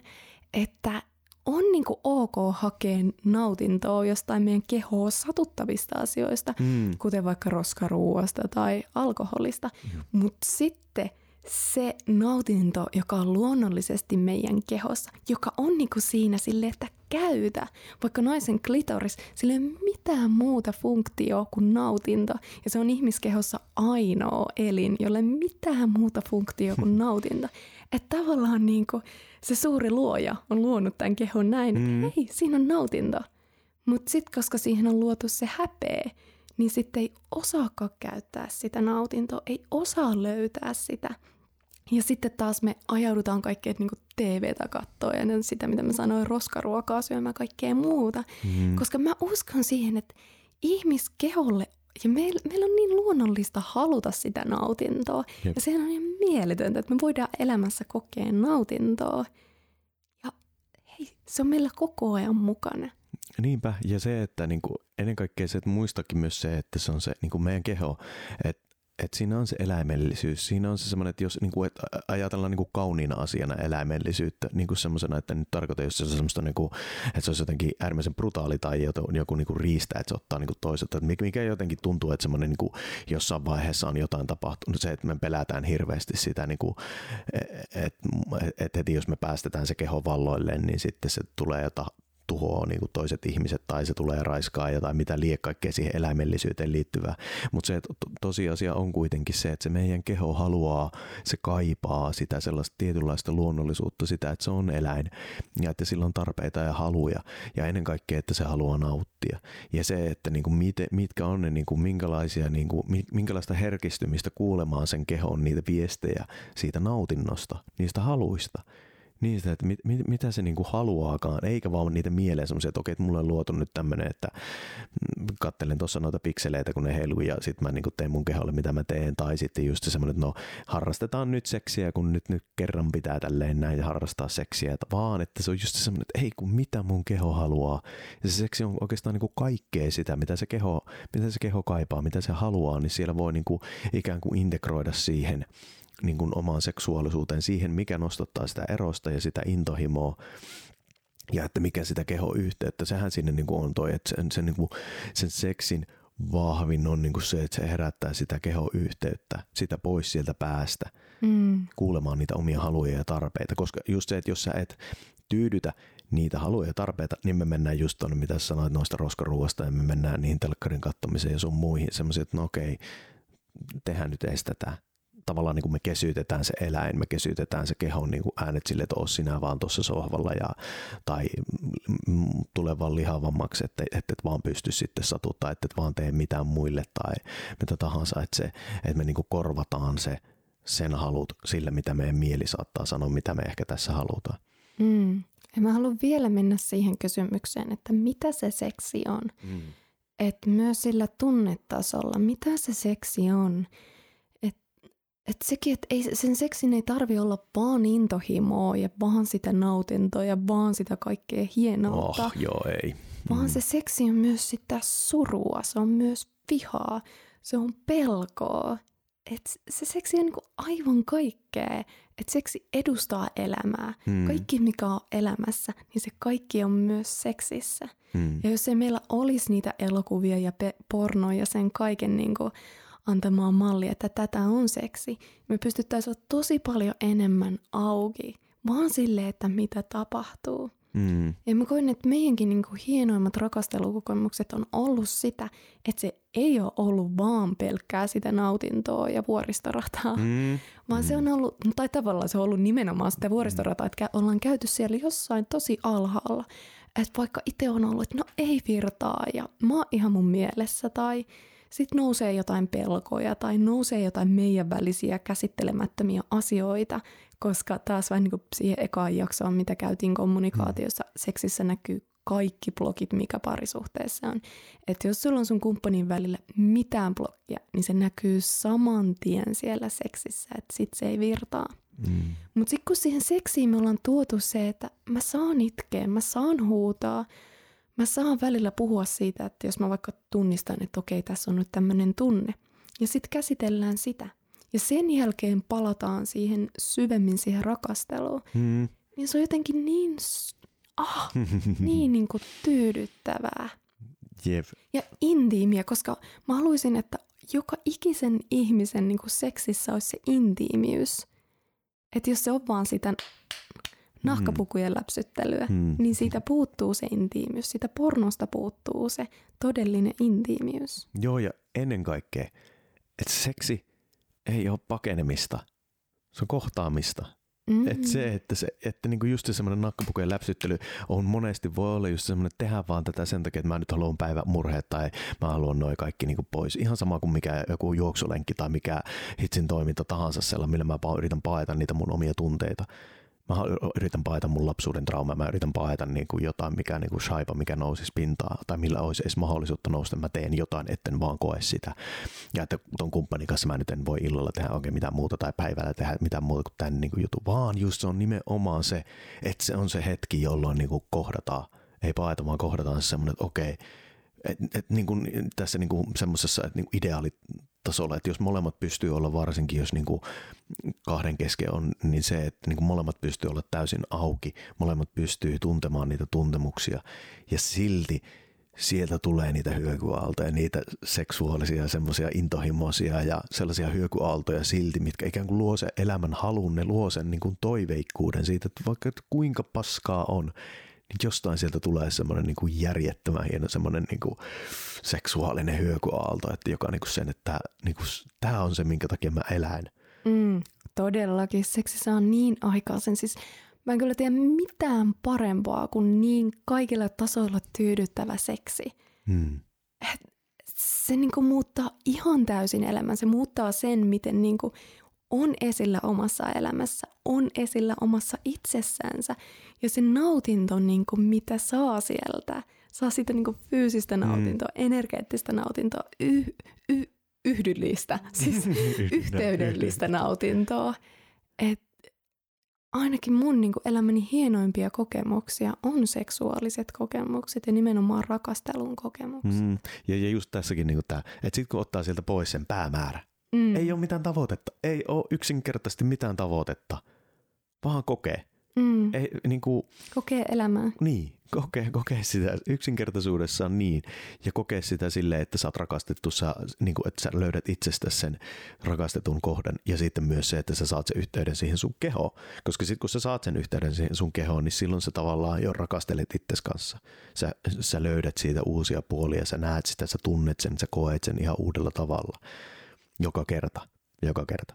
S2: että on niin kuin ok hakea nautintoa jostain meidän kehoa satuttavista asioista, mm. kuten vaikka roskaruuasta tai alkoholista. Mm. Mutta sitten se nautinto, joka on luonnollisesti meidän kehossa, joka on niin kuin siinä sille, että käytä. Vaikka naisen klitoris, sillä ei ole mitään muuta funktioa kuin nautinto. Ja se on ihmiskehossa ainoa elin, jolle mitään muuta funktioa kuin nautinto. Että tavallaan niin kuin, se suuri luoja on luonut tämän kehon näin, että mm. hei, siinä on nautinto. Mutta sitten, koska siihen on luotu se häpeä, niin sitten ei osaakaan käyttää sitä nautintoa, ei osaa löytää sitä. Ja sitten taas me ajaudutaan kaikkea niin TVtä katsoa ja sitä, mitä mä sanoin, roskaruokaa syömään kaikkea muuta. Mm. Koska mä uskon siihen, että ihmiskeholle ja meillä, meillä on niin luonnollista haluta sitä nautintoa. Jep. Ja sehän on ihan mieletöntä, että me voidaan elämässä kokea nautintoa. Ja hei, se on meillä koko ajan mukana.
S1: Niinpä, ja se, että niinku, ennen kaikkea se, että muistakin myös se, että se on se niinku meidän keho, että että siinä on se eläimellisyys. Siinä on se semmoinen, että jos niin kuin, että ajatellaan niin kuin kauniina asiana eläimellisyyttä niin kuin semmoisena, että nyt tarkoitan, jos se on semmoista, niin kuin, että se olisi jotenkin äärimmäisen brutaali tai joku, niin kuin riistä, että se ottaa niin kuin toiselta. Että mikä jotenkin tuntuu, että semmoinen niin kuin, jossain vaiheessa on jotain tapahtunut. Se, että me pelätään hirveästi sitä, niin kuin, että et, et heti jos me päästetään se keho valloilleen, niin sitten se tulee jota, tuhoaa niin kuin toiset ihmiset tai se tulee raiskaa ja tai mitä liian kaikkea siihen eläimellisyyteen liittyvää. Mutta se to- tosiasia on kuitenkin se, että se meidän keho haluaa, se kaipaa sitä sellaista tietynlaista luonnollisuutta, sitä, että se on eläin ja että sillä on tarpeita ja haluja ja ennen kaikkea, että se haluaa nauttia. Ja se, että niin kuin mit, mitkä on ne, niin kuin minkälaisia, niin kuin, minkälaista herkistymistä kuulemaan sen kehon niitä viestejä siitä nautinnosta, niistä haluista niistä, että mit, mit, mitä se niinku haluaakaan, eikä vaan niitä mieleen semmoisia, että okei, että mulle on luotu nyt tämmöinen, että mm, kattelen tuossa noita pikseleitä, kun ne heiluu ja sitten mä niinku teen mun keholle, mitä mä teen, tai sitten just semmoinen, että no harrastetaan nyt seksiä, kun nyt, nyt kerran pitää tälleen näin harrastaa seksiä, että vaan että se on just semmoinen, että ei kun mitä mun keho haluaa. Ja se seksi on oikeastaan niinku kaikkea sitä, mitä se keho, mitä se keho kaipaa, mitä se haluaa, niin siellä voi niinku ikään kuin integroida siihen niin kuin omaan seksuaalisuuteen, siihen mikä nostattaa sitä erosta ja sitä intohimoa ja että mikä sitä kehoyhteyttä, sehän sinne niin kuin on toi, että sen, sen, niin kuin, sen seksin vahvin on niin kuin se, että se herättää sitä kehoyhteyttä, sitä pois sieltä päästä, mm. kuulemaan niitä omia haluja ja tarpeita, koska just se, että jos sä et tyydytä niitä haluja ja tarpeita, niin me mennään just tuonne, mitä sä sanoit noista roskaruuasta, ja me mennään niihin telkkarin kattomiseen ja sun muihin, semmoisia, että no okei, tehdään nyt edes tätä, tavallaan niin kuin me kesytetään se eläin, me kesytetään se kehon niin kuin äänet sille, että sinä vaan tuossa sohvalla ja, tai tule vaan lihavammaksi, että, että et vaan pysty sitten satuttaa, että et vaan tee mitään muille tai mitä tahansa, että, se, että me niin kuin korvataan se sen halut sille, mitä meidän mieli saattaa sanoa, mitä me ehkä tässä halutaan.
S2: Mm. Ja mä haluan vielä mennä siihen kysymykseen, että mitä se seksi on. Mm. Että myös sillä tunnetasolla, mitä se seksi on – että sekin, että ei, sen seksin ei tarvi olla vaan intohimoa ja vaan sitä nautintoa ja vaan sitä kaikkea hienoutta.
S1: Oh, joo, ei.
S2: Vaan mm. se seksi on myös sitä surua, se on myös vihaa, se on pelkoa. Et se seksi on niinku aivan kaikkea. että seksi edustaa elämää. Mm. Kaikki, mikä on elämässä, niin se kaikki on myös seksissä. Mm. Ja jos ei meillä olisi niitä elokuvia ja pe- pornoja ja sen kaiken niinku antamaan malli, että tätä on seksi. Me pystyttäisiin olla tosi paljon enemmän auki, vaan sille, että mitä tapahtuu. Mm. Ja mä koin, että meidänkin niin kuin hienoimmat rakastelukokemukset on ollut sitä, että se ei ole ollut vaan pelkkää sitä nautintoa ja vuoristorataa, mm. vaan mm. se on ollut, tai tavallaan se on ollut nimenomaan sitä vuoristorataa, että ollaan käyty siellä jossain tosi alhaalla. Että vaikka itse on ollut, että no ei virtaa ja mä oon ihan mun mielessä tai sitten nousee jotain pelkoja tai nousee jotain meidän välisiä käsittelemättömiä asioita, koska taas vähän niin kuin siihen ekaan jaksoon, mitä käytiin kommunikaatiossa, seksissä näkyy kaikki blokit, mikä parisuhteessa on. Että jos sulla on sun kumppanin välillä mitään blokkia, niin se näkyy saman tien siellä seksissä, että sit se ei virtaa. Mm. Mutta sitten kun siihen seksiin me ollaan tuotu se, että mä saan itkeä, mä saan huutaa, mä saan välillä puhua siitä, että jos mä vaikka tunnistan, että okei, tässä on nyt tämmöinen tunne. Ja sitten käsitellään sitä. Ja sen jälkeen palataan siihen syvemmin siihen rakasteluun. Hmm. Niin se on jotenkin niin, ah, niin, niin kuin tyydyttävää.
S1: Jep.
S2: Ja intiimiä, koska mä haluaisin, että joka ikisen ihmisen niin kuin seksissä olisi se intiimiys. Että jos se on vaan sitä nahkapukujen läpsyttelyä, mm. niin siitä puuttuu se intiimiys. Siitä pornosta puuttuu se todellinen intiimiys.
S1: Joo, ja ennen kaikkea, että seksi ei ole pakenemista. Se on kohtaamista. Mm-hmm. Et se, että, se, että niinku just semmoinen nakkapukujen läpsyttely on monesti voi olla just semmoinen, että tehdään vaan tätä sen takia, että mä nyt haluan päivä murheet tai mä haluan noin kaikki niinku pois. Ihan sama kuin mikä joku juoksulenkki tai mikä hitsin toiminta tahansa sellainen, millä mä yritän paeta niitä mun omia tunteita mä yritän paeta mun lapsuuden trauma, mä yritän paeta niin kuin jotain, mikä niin kuin shaipa, mikä nousisi pintaa, tai millä olisi edes mahdollisuutta nousta, mä teen jotain, etten vaan koe sitä. Ja että ton kumppanin kanssa mä nyt en voi illalla tehdä oikein mitään muuta tai päivällä tehdä mitään muuta kuin tämän niin kuin jutun, vaan just se on nimenomaan se, että se on se hetki, jolloin niin kuin kohdataan, ei paeta, vaan kohdataan se semmoinen, että okei, et, et, niin kuin tässä niin kuin semmoisessa niin ideaalit tasolla, että jos molemmat pystyy olla varsinkin, jos niin kuin kahden kesken on, niin se, että niin kuin molemmat pystyy olla täysin auki, molemmat pystyy tuntemaan niitä tuntemuksia ja silti sieltä tulee niitä hyökyaaltoja, niitä seksuaalisia, semmoisia intohimoisia ja sellaisia hyökyaaltoja silti, mitkä ikään kuin luo sen elämän halun, ne luo sen niin kuin toiveikkuuden siitä, että vaikka että kuinka paskaa on, niin jostain sieltä tulee semmoinen niin kuin järjettömän hieno semmoinen niin kuin seksuaalinen hyökyaalto, että joka niin kuin sen, että niin kuin, tämä on se, minkä takia mä elän.
S2: Mm, todellakin. Seksi saa niin aikaisen. Siis mä en kyllä tiedä mitään parempaa kuin niin kaikilla tasoilla tyydyttävä seksi.
S1: Mm.
S2: Se niin kuin muuttaa ihan täysin elämän. Se muuttaa sen, miten niin kuin on esillä omassa elämässä, on esillä omassa itsessänsä. Ja se nautinto, niin kuin mitä saa sieltä, saa sitä niin kuin fyysistä nautintoa, mm. energeettistä nautintoa, y- y- yhdyllistä, siis yhteydellistä nautintoa. Et ainakin mun niin kuin elämäni hienoimpia kokemuksia on seksuaaliset kokemukset ja nimenomaan rakastelun kokemukset. Mm.
S1: Ja, ja just tässäkin niin tämä, että sitten kun ottaa sieltä pois sen päämäärä, mm. ei ole mitään tavoitetta, ei ole yksinkertaisesti mitään tavoitetta, vaan kokee.
S2: Mm.
S1: Ei, niin kuin,
S2: kokee elämää.
S1: Niin, kokee, kokee sitä yksinkertaisuudessaan niin ja kokee sitä silleen, että sä oot rakastettu, sä, niin kuin, että sä löydät itsestä sen rakastetun kohdan ja sitten myös se, että sä saat sen yhteyden siihen sun kehoon. Koska sitten kun sä saat sen yhteyden siihen sun kehoon, niin silloin sä tavallaan jo rakastelet itses kanssa. Sä, sä löydät siitä uusia puolia, sä näet sitä, sä tunnet sen, sä koet sen ihan uudella tavalla. Joka kerta, joka kerta.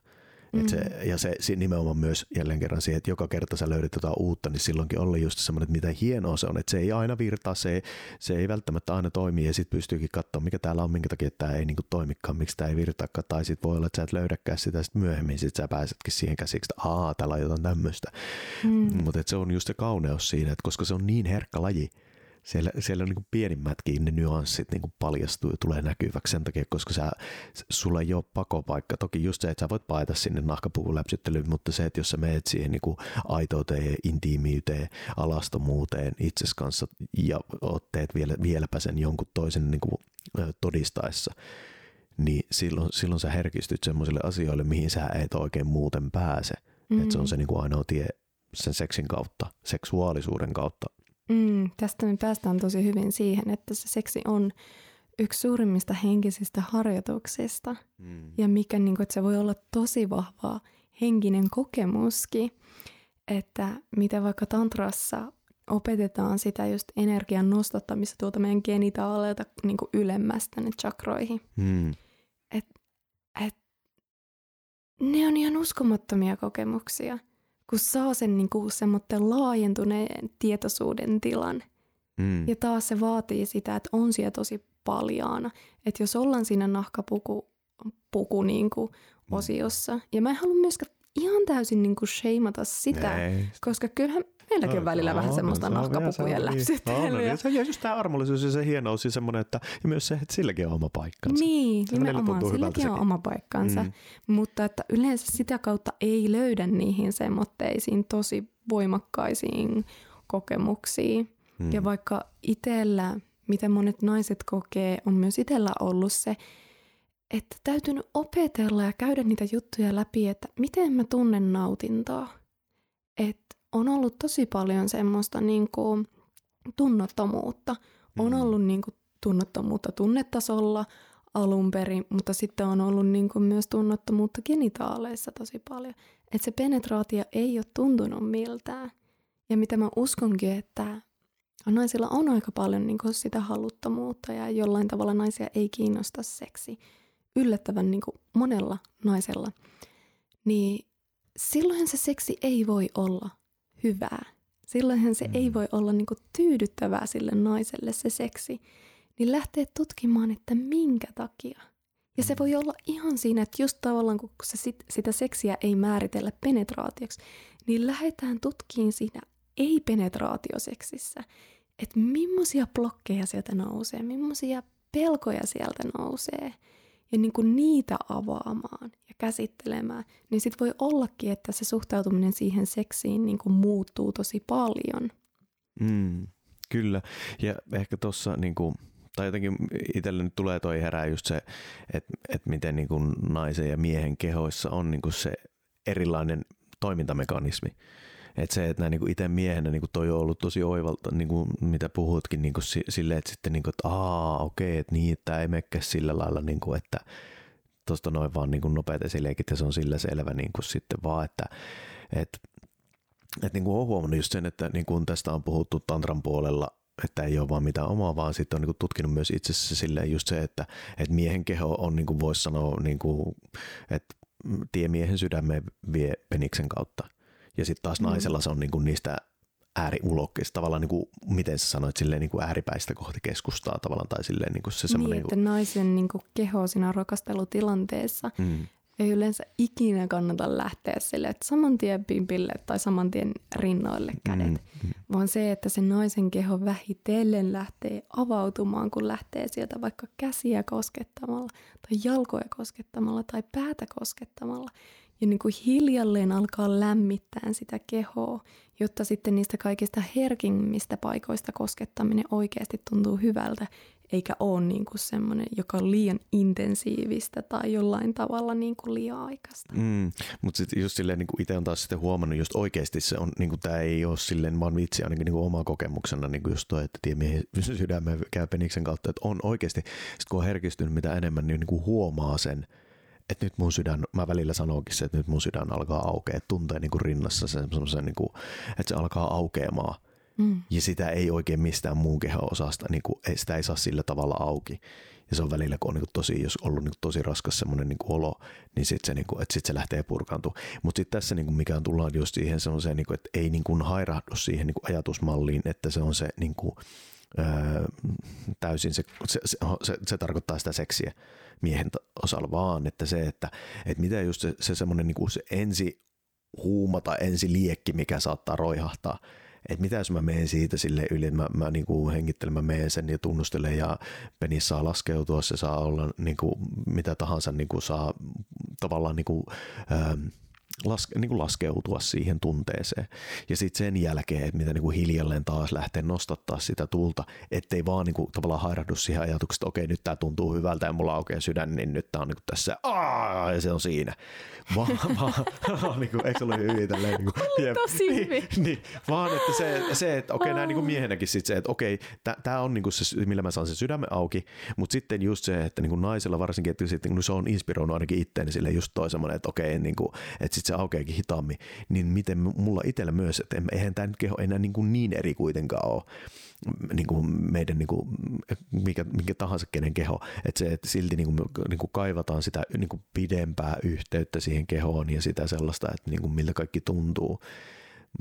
S1: Mm. Et se, mm. ja se, se nimenomaan myös jälleen kerran siihen, että joka kerta sä löydät jotain uutta, niin silloinkin olla just semmoinen, että mitä hienoa se on, että se ei aina virtaa, se ei, se ei välttämättä aina toimi ja sitten pystyykin katsoa, mikä täällä on, minkä takia tämä ei niinku toimikaan, miksi tämä ei virtaakaan, tai sitten voi olla, että sä et löydäkään sitä sit myöhemmin, sitten sä pääsetkin siihen käsiksi, että aa, täällä on jotain tämmöistä. Mm. Mutta se on just se kauneus siinä, että koska se on niin herkkä laji, siellä, siellä niin kuin pienimmätkin ne nyanssit niin kuin paljastuu ja tulee näkyväksi sen takia, koska sä, sulla ei ole pakopaikka. Toki just se, että sä voit paeta sinne nahkapuvun läpsyttelyyn, mutta se, että jos sä meet siihen niin kuin aitouteen, intiimiyteen, alastomuuteen itses kanssa ja teet vielä, vieläpä sen jonkun toisen niin kuin, todistaessa, niin silloin, silloin sä herkistyt semmoisille asioille, mihin sä et oikein muuten pääse. Mm-hmm. Että se on se niin kuin ainoa tie sen seksin kautta, seksuaalisuuden kautta
S2: Mm, tästä me päästään tosi hyvin siihen, että se seksi on yksi suurimmista henkisistä harjoituksista. Mm. Ja mikä, niin kuin, että se voi olla tosi vahva henkinen kokemuskin. Että mitä vaikka tantrassa opetetaan sitä just energian nostattamista tuolta meidän genitaaleilta niin kuin ylemmästä tänne chakroihin. Mm. Et, et, ne on ihan uskomattomia kokemuksia kun saa sen niin kuin semmoinen laajentuneen tietoisuuden tilan. Mm. Ja taas se vaatii sitä, että on siellä tosi paljaana. Että jos ollaan siinä nahkapuku puku niin kuin mm. osiossa. Ja mä en halua myöskään ihan täysin niin kuin sheimata sitä, Ei. koska kyllähän meilläkin on välillä no, vähän semmoista nahkapukujen läpsyttelyä.
S1: No, se on just tämä armollisuus ja se hienous ja semmoinen, että ja myös se, että silläkin on oma paikkansa.
S2: Niin, se nimenomaan, silläkin on oma paikkansa. Mm. Mutta että yleensä sitä kautta ei löydä niihin semmoitteisiin tosi voimakkaisiin kokemuksiin. Mm. Ja vaikka itsellä, mitä monet naiset kokee, on myös itsellä ollut se, että täytynyt opetella ja käydä niitä juttuja läpi, että miten mä tunnen nautintoa. Että on ollut tosi paljon semmoista niin kuin tunnottomuutta. On mm. ollut niin kuin tunnottomuutta tunnetasolla alun perin, mutta sitten on ollut niin kuin myös tunnottomuutta genitaaleissa tosi paljon. Että se penetraatio ei ole tuntunut miltään. Ja mitä mä uskonkin, että naisilla on aika paljon niin kuin sitä haluttomuutta ja jollain tavalla naisia ei kiinnosta seksi. Yllättävän niin kuin monella naisella. Niin silloin se seksi ei voi olla hyvää. Silloinhan se mm. ei voi olla niin kuin tyydyttävää sille naiselle se seksi. Niin lähtee tutkimaan, että minkä takia. Ja se mm. voi olla ihan siinä, että just tavallaan kun se sit, sitä seksiä ei määritellä penetraatioksi, niin lähdetään tutkimaan siinä ei-penetraatioseksissä, että millaisia blokkeja sieltä nousee, millaisia pelkoja sieltä nousee – ja niin kuin niitä avaamaan ja käsittelemään, niin sitten voi ollakin, että se suhtautuminen siihen seksiin niin kuin muuttuu tosi paljon.
S1: Mm, kyllä. Ja ehkä tuossa niin kuin, tai jotenkin itselle nyt tulee toi herää just se, että, että miten niin kuin naisen ja miehen kehoissa on niin kuin se erilainen toimintamekanismi. Että se, että niin itse miehenä niin toi on ollut tosi oivalta, niin kuin mitä puhutkin, niin kuin silleen, että sitten niin kuin, että aa, okei, että niin, että ei mekkä sillä lailla, niin kuin, että tuosta noin vaan niin kuin nopeat esileikit ja se on sillä selvä niin kuin sitten vaan, että, että että niin kuin olen huomannut just sen, että niin kuin tästä on puhuttu tantran puolella, että ei ole vaan mitään omaa, vaan sitten on niin kuin tutkinut myös itse asiassa silleen just se, että, että miehen keho on, niin kuin voisi sanoa, niin kuin, että tie miehen sydämeen vie peniksen kautta. Ja sitten taas mm. naisella se on niin kuin niistä ääriulokkeista, tavallaan niin kuin, miten sä sanoit, silleen niin kuin ääripäistä kohti keskustaa tavallaan, tai silleen niin kuin se semmoinen...
S2: Niin, että niin kuin... naisen niin kuin keho siinä rakastelutilanteessa mm ei yleensä ikinä kannata lähteä sille, että saman tien pimpille tai saman tien rinnoille kädet, mm, mm. vaan se, että se naisen keho vähitellen lähtee avautumaan, kun lähtee sieltä vaikka käsiä koskettamalla tai jalkoja koskettamalla tai päätä koskettamalla. Ja niin kuin hiljalleen alkaa lämmittää sitä kehoa, jotta sitten niistä kaikista herkimmistä paikoista koskettaminen oikeasti tuntuu hyvältä eikä ole niin kuin semmoinen, joka on liian intensiivistä tai jollain tavalla niin kuin liian aikaista.
S1: Mm, mutta sitten just silleen niin itse on taas sitten huomannut, just oikeasti se on, niin kuin tämä ei ole silleen vaan vitsi ainakin niin kuin oma kokemuksena, niin kuin just toi, että tiemiehen sydämen käy peniksen kautta, että on oikeasti, sit kun on herkistynyt mitä enemmän, niin, niin kuin huomaa sen, että nyt mun sydän, mä välillä sanoinkin se, että nyt mun sydän alkaa aukea, tuntee niin kuin rinnassa sen, sen niin kuin, että se alkaa aukeamaan Mm. Ja sitä ei oikein mistään muun keho-osasta, niin kuin, sitä ei saa sillä tavalla auki. Ja se on välillä, kun on niin tosi, jos ollut niin tosi raskas semmoinen niin olo, niin sitten se, niin kuin, että sit se lähtee purkaantumaan. Mutta sitten tässä, niin kuin, mikä on tullaan just siihen semmoiseen, niin kuin, että ei niin kuin hairahdu siihen niin kuin ajatusmalliin, että se on se niin kuin, öö, täysin, se, se, se, se, tarkoittaa sitä seksiä miehen osalla, vaan että se, että, että mitä just se, se semmoinen niin se ensi huuma tai ensi liekki, mikä saattaa roihahtaa, että mitä jos mä menen siitä sille yli, mä, mä niin kuin hengittelen, mä menen sen ja tunnustelen ja penis saa laskeutua, se saa olla niin kuin, mitä tahansa niin kuin saa tavallaan niin kuin, ähm, laske, niin kuin laskeutua siihen tunteeseen. Ja sitten sen jälkeen, että mitä niin kuin hiljalleen taas lähtee nostattaa sitä tulta, ettei vaan niin kuin, tavallaan hairahdu siihen ajatukseen, että okei, nyt tämä tuntuu hyvältä ja mulla aukeaa sydän, niin nyt tämä on niin kuin tässä, Aa! ja se on siinä. Vaan, vaan niin kuin, eikö se ole hyvin tälleen? Niin kuin,
S2: tosi
S1: niin, hyvin. Niin, niin, vaan että se, se että okei, näin niin kuin miehenäkin sitten se, että okei, tämä on niin kuin se, millä mä saan sen sydämen auki, mutta sitten just se, että niin kuin naisella varsinkin, että sitten, kun se on inspiroinut ainakin itteeni sille just toi semmoinen, että okei, niin kuin, että sitten se aukeakin hitaammin, niin miten mulla itsellä myös, että eihän tämä nyt keho enää niin, kuin niin eri kuitenkaan ole niin kuin meidän niin kuin, mikä, mikä tahansa kenen keho, että se, että silti niin kuin, niin kuin kaivataan sitä niin kuin pidempää yhteyttä siihen kehoon ja sitä sellaista, että niin kuin miltä kaikki tuntuu.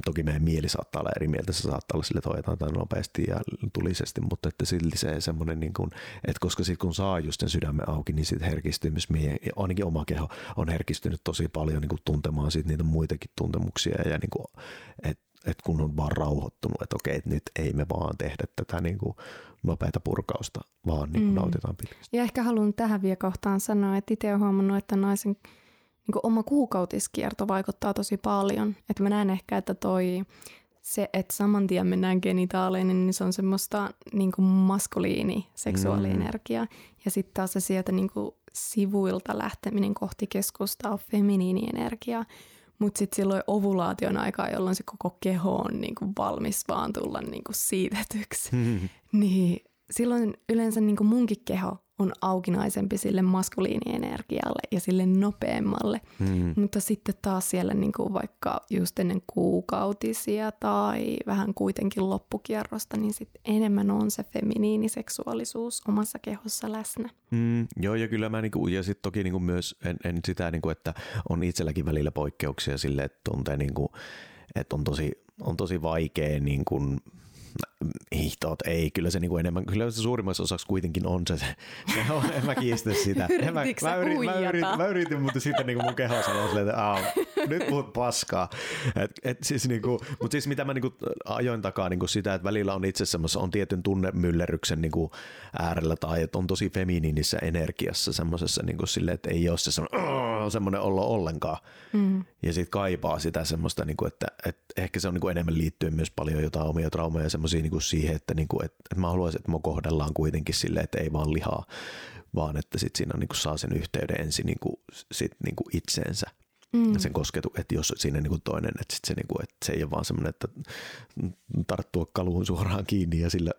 S1: Toki meidän mieli saattaa olla eri mieltä, se saattaa olla sille, että hoidetaan nopeasti ja tulisesti, mutta että silti se semmoinen, niin kuin, että koska sitten kun saa just sen sydämen auki, niin sitten herkistyy myös meidän, ainakin oma keho on herkistynyt tosi paljon niin kuin tuntemaan sit niitä muitakin tuntemuksia ja niin kuin, että et kun on vaan rauhoittunut, että okei, että nyt ei me vaan tehdä tätä niin kuin nopeata purkausta, vaan niin kuin mm. nautitaan pitkästi.
S2: Ja ehkä haluan tähän vielä kohtaan sanoa, että itse olen huomannut, että naisen niin kuin oma kuukautiskierto vaikuttaa tosi paljon. Että mä näen ehkä, että toi se, että saman tien mennään genitaaleihin, niin se on semmoista niin kuin maskuliini seksuaalienergia. Mm. Ja sitten taas se sieltä niin kuin sivuilta lähteminen kohti keskustaa on feminiinienergia. Mutta sitten silloin ovulaation aikaa, jolloin se koko keho on niin kuin valmis vaan tulla niin kuin siitetyksi, mm. niin silloin yleensä niin kuin munkin keho on aukinaisempi sille maskuliinienergialle ja sille nopeammalle. Mm. Mutta sitten taas siellä niin kuin vaikka just ennen kuukautisia tai vähän kuitenkin loppukierrosta, niin sitten enemmän on se feminiiniseksuaalisuus omassa kehossa läsnä.
S1: Mm, joo, ja kyllä mä niinku, ja sitten toki niinku myös en, en sitä, niinku, että on itselläkin välillä poikkeuksia sille, että tuntee niinku, että on tosi, on tosi vaikea niin hihtoot, ei, kyllä se niinku enemmän, kyllä se suurimmassa osaksi kuitenkin on se, se, se on, en mä kiistä sitä. En mä, mä, yritin, mä, yritin, mä, yritin, mutta sitten niinku mun keho sanoi silleen, että Aa, nyt puhut paskaa. Et, et siis niinku, mutta siis mitä mä niinku ajoin takaa niinku sitä, että välillä on itse semmoisessa, on tietyn tunnemyllerryksen niinku äärellä tai että on tosi feminiinissä energiassa semmoisessa niinku silleen, että ei ole se semmoinen, semmoinen olo ollenkaan. Mm. Ja sitten kaipaa sitä semmoista, niinku, että, että ehkä se on niinku enemmän liittyen myös paljon jotain omia traumeja ja semmoisia niinku siihen, että, niinku, että, että mä haluaisin, että mä kohdellaan kuitenkin silleen, että ei vaan lihaa, vaan että sit siinä niinku saa sen yhteyden ensin niinku, sit niinku itseensä. Mm. sen kosketu, että jos siinä niin kuin toinen, että, sit se, niin kuin, että se ei ole vaan semmoinen, että tarttua kaluun suoraan kiinni ja sillä,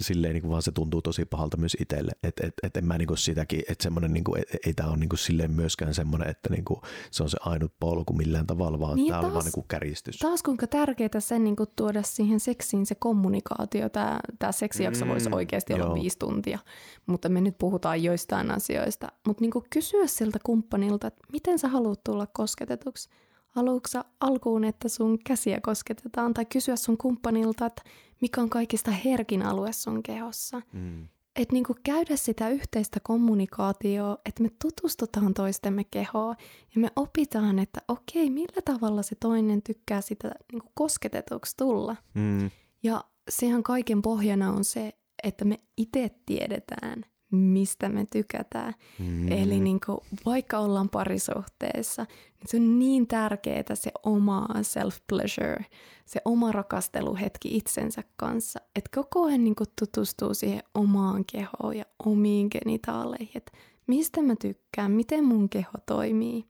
S1: silleen niin kuin vaan se tuntuu tosi pahalta myös itselle, että et, et en mä niin kuin sitäkin, että semmoinen, niin kuin, ei, ei tämä ole niin kuin silleen myöskään semmoinen, että niin kuin se on se ainut polku millään tavalla, vaan niin tämä on vaan niin kuin kärjistys.
S2: Taas kuinka tärkeää sen niin kuin tuoda siihen seksiin se kommunikaatio, tämä, tämä seksijakso mm, voisi oikeasti joo. olla viisi tuntia, mutta me nyt puhutaan joistain asioista, mutta niin kuin kysyä siltä kumppanilta, että miten sä haluat tulla kosketetuksi. Haluatko alkuun, että sun käsiä kosketetaan tai kysyä sun kumppanilta, että mikä on kaikista herkin alue sun kehossa. Mm. Että niinku käydä sitä yhteistä kommunikaatioa, että me tutustutaan toistemme kehoa ja me opitaan, että okei, millä tavalla se toinen tykkää sitä niinku kosketetuksi tulla. Mm. Ja sehän kaiken pohjana on se, että me itse tiedetään, mistä me tykätään. Mm. Eli niin kuin, vaikka ollaan parisuhteessa, niin se on niin tärkeää se oma self-pleasure, se oma rakasteluhetki itsensä kanssa, että koko ajan niin kuin, tutustuu siihen omaan kehoon ja omiin genitaaleihin, että mistä mä tykkään, miten mun keho toimii.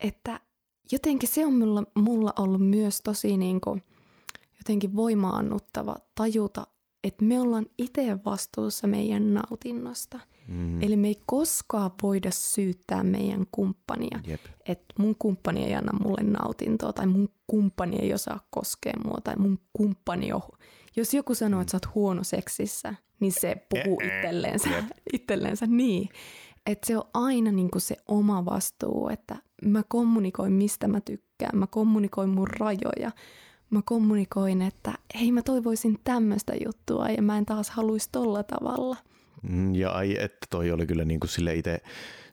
S2: Että jotenkin se on mulla, mulla ollut myös tosi niin kuin, jotenkin voimaannuttava tajuta, että me ollaan itse vastuussa meidän nautinnosta. Mm. Eli me ei koskaan voida syyttää meidän kumppania, että mun kumppani ei anna mulle nautintoa tai mun kumppani ei osaa koskea mua tai mun kumppani on... Jos joku sanoo, että sä oot huono seksissä, niin se puhuu itselleensä, itselleensä niin. Että se on aina niin kuin se oma vastuu, että mä kommunikoin mistä mä tykkään, mä kommunikoin mun rajoja, mä kommunikoin, että hei mä toivoisin tämmöistä juttua ja mä en taas haluaisi tolla tavalla.
S1: Mm, ja ai, että toi oli kyllä niin kuin sille itse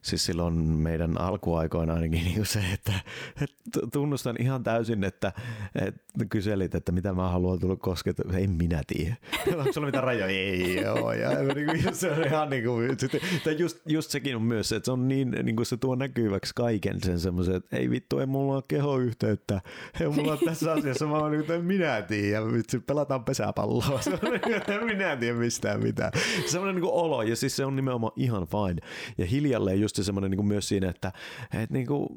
S1: siis silloin meidän alkuaikoina ainakin niin se, että, että tunnustan ihan täysin, että, että kyselit, että mitä mä haluan tulla koskemaan. Ei minä tiedä. Onko sulla mitään rajoja? Ei joo. Ja niin se on ihan niin kuin, just, just sekin on myös että se on niin, niin kuin se tuo näkyväksi kaiken sen semmoisen, että ei vittu, ei mulla ole kehoyhteyttä. Ei mulla ole tässä asiassa, mä oon niin minä tiedä. Vitsi, pelataan pesäpalloa. Se niin minä tiedä mistään mitään. Semmoinen niin kuin olo, ja siis se on nimenomaan ihan fine. Ja hiljalleen just just se semmoinen niin myös siinä, että, että niin kuin,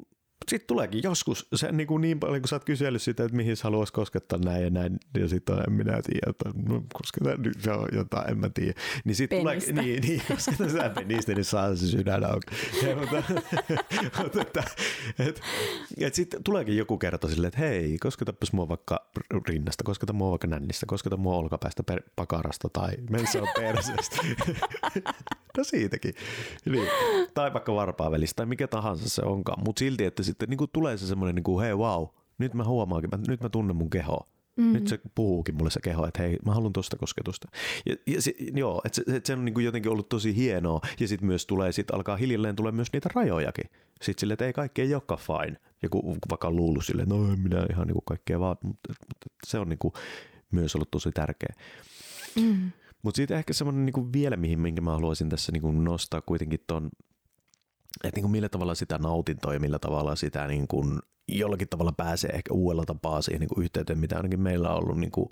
S1: sitten tuleekin joskus se niin, kuin niin paljon, kun sä oot kysellyt sitä, että mihin haluaisi koskettaa näin ja näin, ja sitten en minä tiedä, että no, kosketaan nyt se on jotain, en mä tiedä. Niin sitten tulee, niin, niin kosketaan sä penistä, niin saa se sydän auki. Ja, mutta, mutta että, et, et sitten tuleekin joku kerta silleen, että hei, kosketapas mua vaikka rinnasta, kosketa mua vaikka nännistä, kosketa mua olkapäästä per, pakarasta tai menssä on perseestä. no siitäkin. Niin. Tai vaikka varpaavälistä tai mikä tahansa se onkaan, mutta silti, että sitten niin kuin tulee se semmoinen, niin kuin, hei wow, nyt mä huomaankin, mä, nyt mä tunnen mun kehoa. Mm-hmm. Nyt se puhuukin mulle se keho, että hei, mä haluan tuosta kosketusta. Ja, ja se, joo, että se, että se on niin kuin jotenkin ollut tosi hienoa. Ja sitten myös tulee, sit alkaa hiljalleen tulee myös niitä rajojakin. Sitten sille, että ei kaikki ei olekaan fine. Joku vaikka luullut silleen, no en minä ihan niin kuin kaikkea vaan, mutta, mutta se on niin kuin myös ollut tosi tärkeä. Mm. Mutta sitten ehkä semmoinen niin vielä, mihin minkä mä haluaisin tässä niin kuin nostaa kuitenkin ton että niin kuin millä tavalla sitä nautintoa ja millä tavalla sitä niin kuin jollakin tavalla pääsee ehkä uudella tapaa siihen niin kuin yhteyteen, mitä ainakin meillä on ollut. Niin kuin,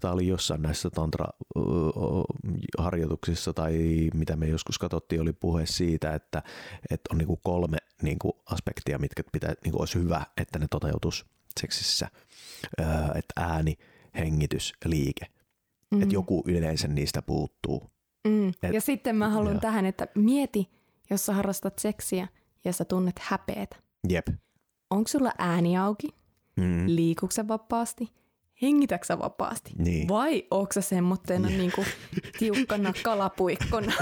S1: tämä oli jossain näissä tantra-harjoituksissa tai mitä me joskus katsottiin, oli puhe siitä, että, että on niin kuin kolme niin kuin aspektia, mitkä pitää, niin kuin olisi hyvä, että ne toteutus seksissä. Että ääni, hengitys liike. Mm. Että joku yleensä niistä puuttuu.
S2: Mm. Et, ja sitten mä haluan ja. tähän, että mieti, jos sä harrastat seksiä ja sä tunnet häpeetä.
S1: Jep.
S2: Onko sulla ääni auki? Mm. Liikuksä vapaasti? Hengitäksä vapaasti?
S1: Niin.
S2: Vai onko sä semmoitteena yeah. niinku tiukkana kalapuikkona,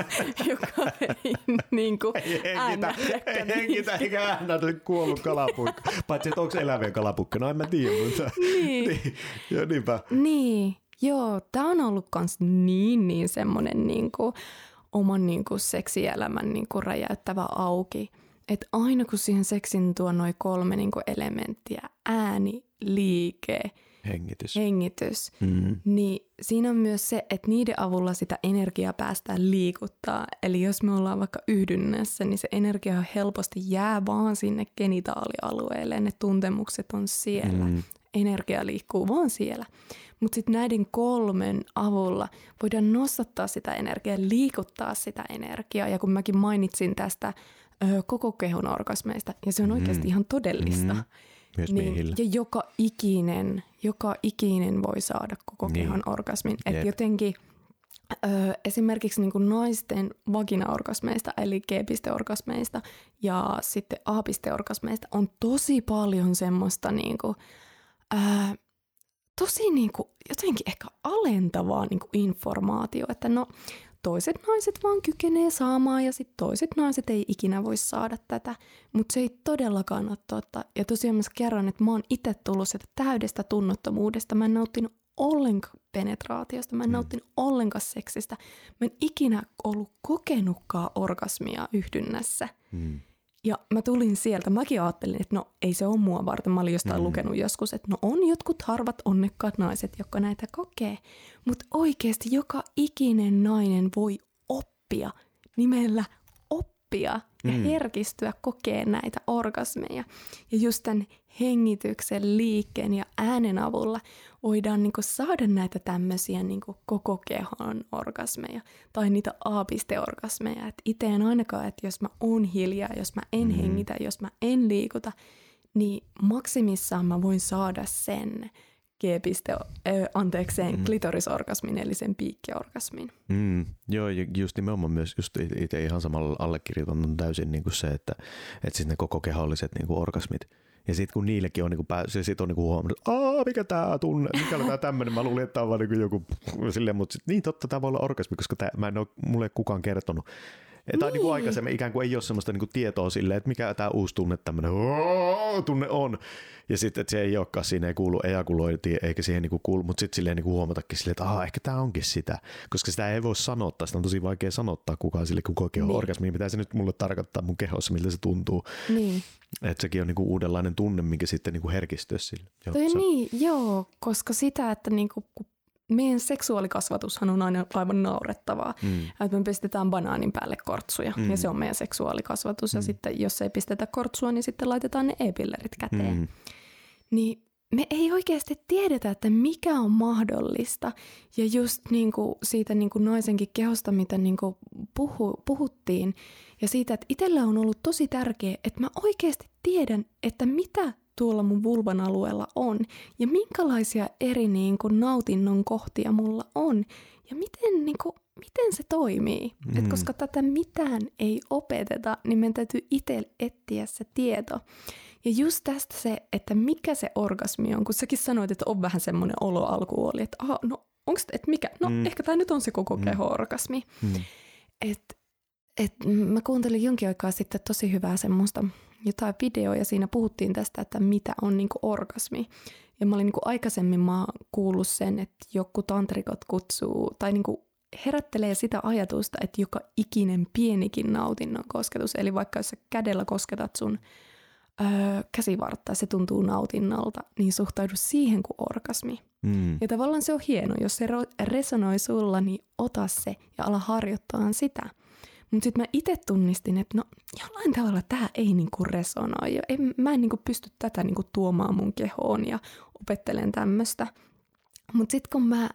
S2: joka ei niinku
S1: hengitä, ei hengitä eikä äännä kuollut kalapuikko. Paitsi, että onko eläviä kalapukka? No en mä tiedä, mutta niin. niin. Ja niinpä.
S2: Niin, joo. Tää on ollut kans niin, niin semmonen niinku oman niin kuin, seksielämän niin kuin, räjäyttävä auki. Että aina kun siihen seksin tuo noin kolme niin kuin, elementtiä, ääni, liike,
S1: hengitys,
S2: hengitys mm-hmm. niin siinä on myös se, että niiden avulla sitä energiaa päästään liikuttaa. Eli jos me ollaan vaikka yhdynnässä, niin se energia helposti jää vaan sinne genitaalialueelle. Ne tuntemukset on siellä. Mm. Energia liikkuu vaan siellä. Mutta sitten näiden kolmen avulla voidaan nostattaa sitä energiaa, liikuttaa sitä energiaa. Ja kun mäkin mainitsin tästä ö, koko kehon orgasmeista ja se on oikeasti
S1: Mm.
S2: ihan todellista.
S1: Mm. Myös
S2: Niin,
S1: miehillä.
S2: ja joka ikinen, joka ikinen voi saada koko
S1: Niin.
S2: kehon orgasmin. Et jotenkin ö, esimerkiksi niin kuin naisten vaginaorgasmeista eli G-pisteorgasmeista ja sitten A-pisteorgasmeista on tosi paljon semmoista niin kuin, tosi niin kuin, jotenkin ehkä alentavaa niin kuin informaatio, että no toiset naiset vaan kykenee saamaan ja sitten toiset naiset ei ikinä voi saada tätä, mutta se ei todellakaan ole totta. Ja tosiaan mä kerron, että mä oon itse tullut sitä täydestä tunnottomuudesta. Mä en nauttinut ollenkaan penetraatiosta, mä en
S1: Mm.
S2: nauttinut ollenkaan seksistä. Mä en ikinä ollut kokenutkaan orgasmia yhdynnässä.
S1: Mm.
S2: Ja mä tulin sieltä, mäkin ajattelin, että no ei se ole mua varten. Mä olin jostain
S1: Mm.
S2: lukenut joskus, että no on jotkut harvat onnekkaat naiset, jotka näitä kokee. Mutta oikeasti joka ikinen nainen voi oppia nimellä oppia ja
S1: Mm.
S2: herkistyä kokee näitä orgasmeja. Ja just tämän hengityksen, liikkeen ja äänen avulla voidaan niinku saada näitä tämmöisiä niinku koko kehon orgasmeja tai niitä A-pisteorgasmeja. Et itse en ainakaan, että jos mä oon hiljaa, jos mä en
S1: mm.
S2: hengitä, jos mä en liikuta, niin maksimissaan mä voin saada sen G-piste, ö, anteeksi, sen
S1: Mm.
S2: klitorisorgasmin, eli sen piikkiorgasmin.
S1: Mm, joo, ja just nimenomaan myös just itse ihan samalla allekirjoitan on täysin niin kuin se, että, että sitten ne koko keholliset niin kuin orgasmit. Ja sitten kun niillekin on, niin kuin pää, se sit on niin kuin huomannut, että Aa, mikä tämä tunne, mikä on tämä tämmöinen, mä luulin, että tämä on vaan niin kuin joku silleen, mutta sit, niin totta, tämä voi olla orgasmi, koska tää, mä en ole, mulle ei kukaan kertonut. Tai niin. niin kuin
S2: Niin.
S1: aikaisemmin ikään kuin ei ole semmoista niin kuin tietoa silleen, että mikä tämä uusi tunne, tämmöinen tunne on. Ja sitten, että se ei olekaan, siinä ei kuulu ejakulointi, eikä siihen niin kuin kuulu, mutta sitten silleen niin kuin huomatakin silleen, että aha, ehkä tämä onkin sitä. Koska sitä ei voi sanottaa, sitä on tosi vaikea sanottaa kukaan sille, kun kokee niin.
S2: Niin.
S1: orgasmi, mitä se nyt mulle tarkoittaa mun kehossa, miltä se tuntuu.
S2: Niin.
S1: Että sekin on niin kuin uudenlainen tunne, minkä sitten niin kuin herkistyä sille. Joo,
S2: Toi
S1: se-
S2: niin, joo, koska sitä, että niinku, kun meidän seksuaalikasvatushan on aina aivan naurettavaa.
S1: Mm.
S2: Että me pistetään banaanin päälle kortsuja
S1: Mm.
S2: ja se on meidän seksuaalikasvatus. Ja
S1: Mm.
S2: sitten jos ei pistetä kortsua, niin sitten laitetaan ne e-pillerit käteen.
S1: Mm.
S2: Niin me ei oikeasti tiedetä, että mikä on mahdollista. Ja just niin kuin siitä niin kuin naisenkin kehosta, mitä niin kuin puhu, puhuttiin, ja siitä, että itsellä on ollut tosi tärkeää, että mä oikeasti tiedän, että mitä tuolla mun vulvan alueella on, ja minkälaisia eri niin kuin nautinnon kohtia mulla on, ja miten, niin kuin, miten se toimii. Mm. Et
S1: Mm.
S2: koska tätä mitään ei opeteta, niin meidän täytyy itse etsiä se tieto. Ja just tästä se, että mikä se orgasmi on, kun säkin sanoit, että on vähän semmoinen olo alku oli, että aha, no onko että mikä, no
S1: Mm.
S2: mm. ehkä tämä nyt on se koko
S1: Mm.
S2: keho-orgasmi.
S1: Mm.
S2: Et, et mä kuuntelin jonkin aikaa sitten tosi hyvää semmoista jotain videoa ja siinä puhuttiin tästä, että mitä on niinku orgasmi. Ja mä olin niinku aikaisemmin mä kuullut sen, että joku tantrikot kutsuu tai niinku herättelee sitä ajatusta, että joka ikinen pienikin nautinnon kosketus, eli vaikka jos sä kädellä kosketat sun öö, käsivartta, se tuntuu nautinnolta, niin suhtaudu siihen kuin orgasmi.
S1: Mm.
S2: Ja tavallaan se on hieno, jos se resonoi sulla, niin ota se ja ala harjoittaa sitä. Mutta sitten mä itse tunnistin, että no jollain tavalla tämä ei niinku resonoi. Ja en, mä en niinku pysty tätä niinku tuomaan mun kehoon ja opettelen tämmöistä. Mutta sitten kun mä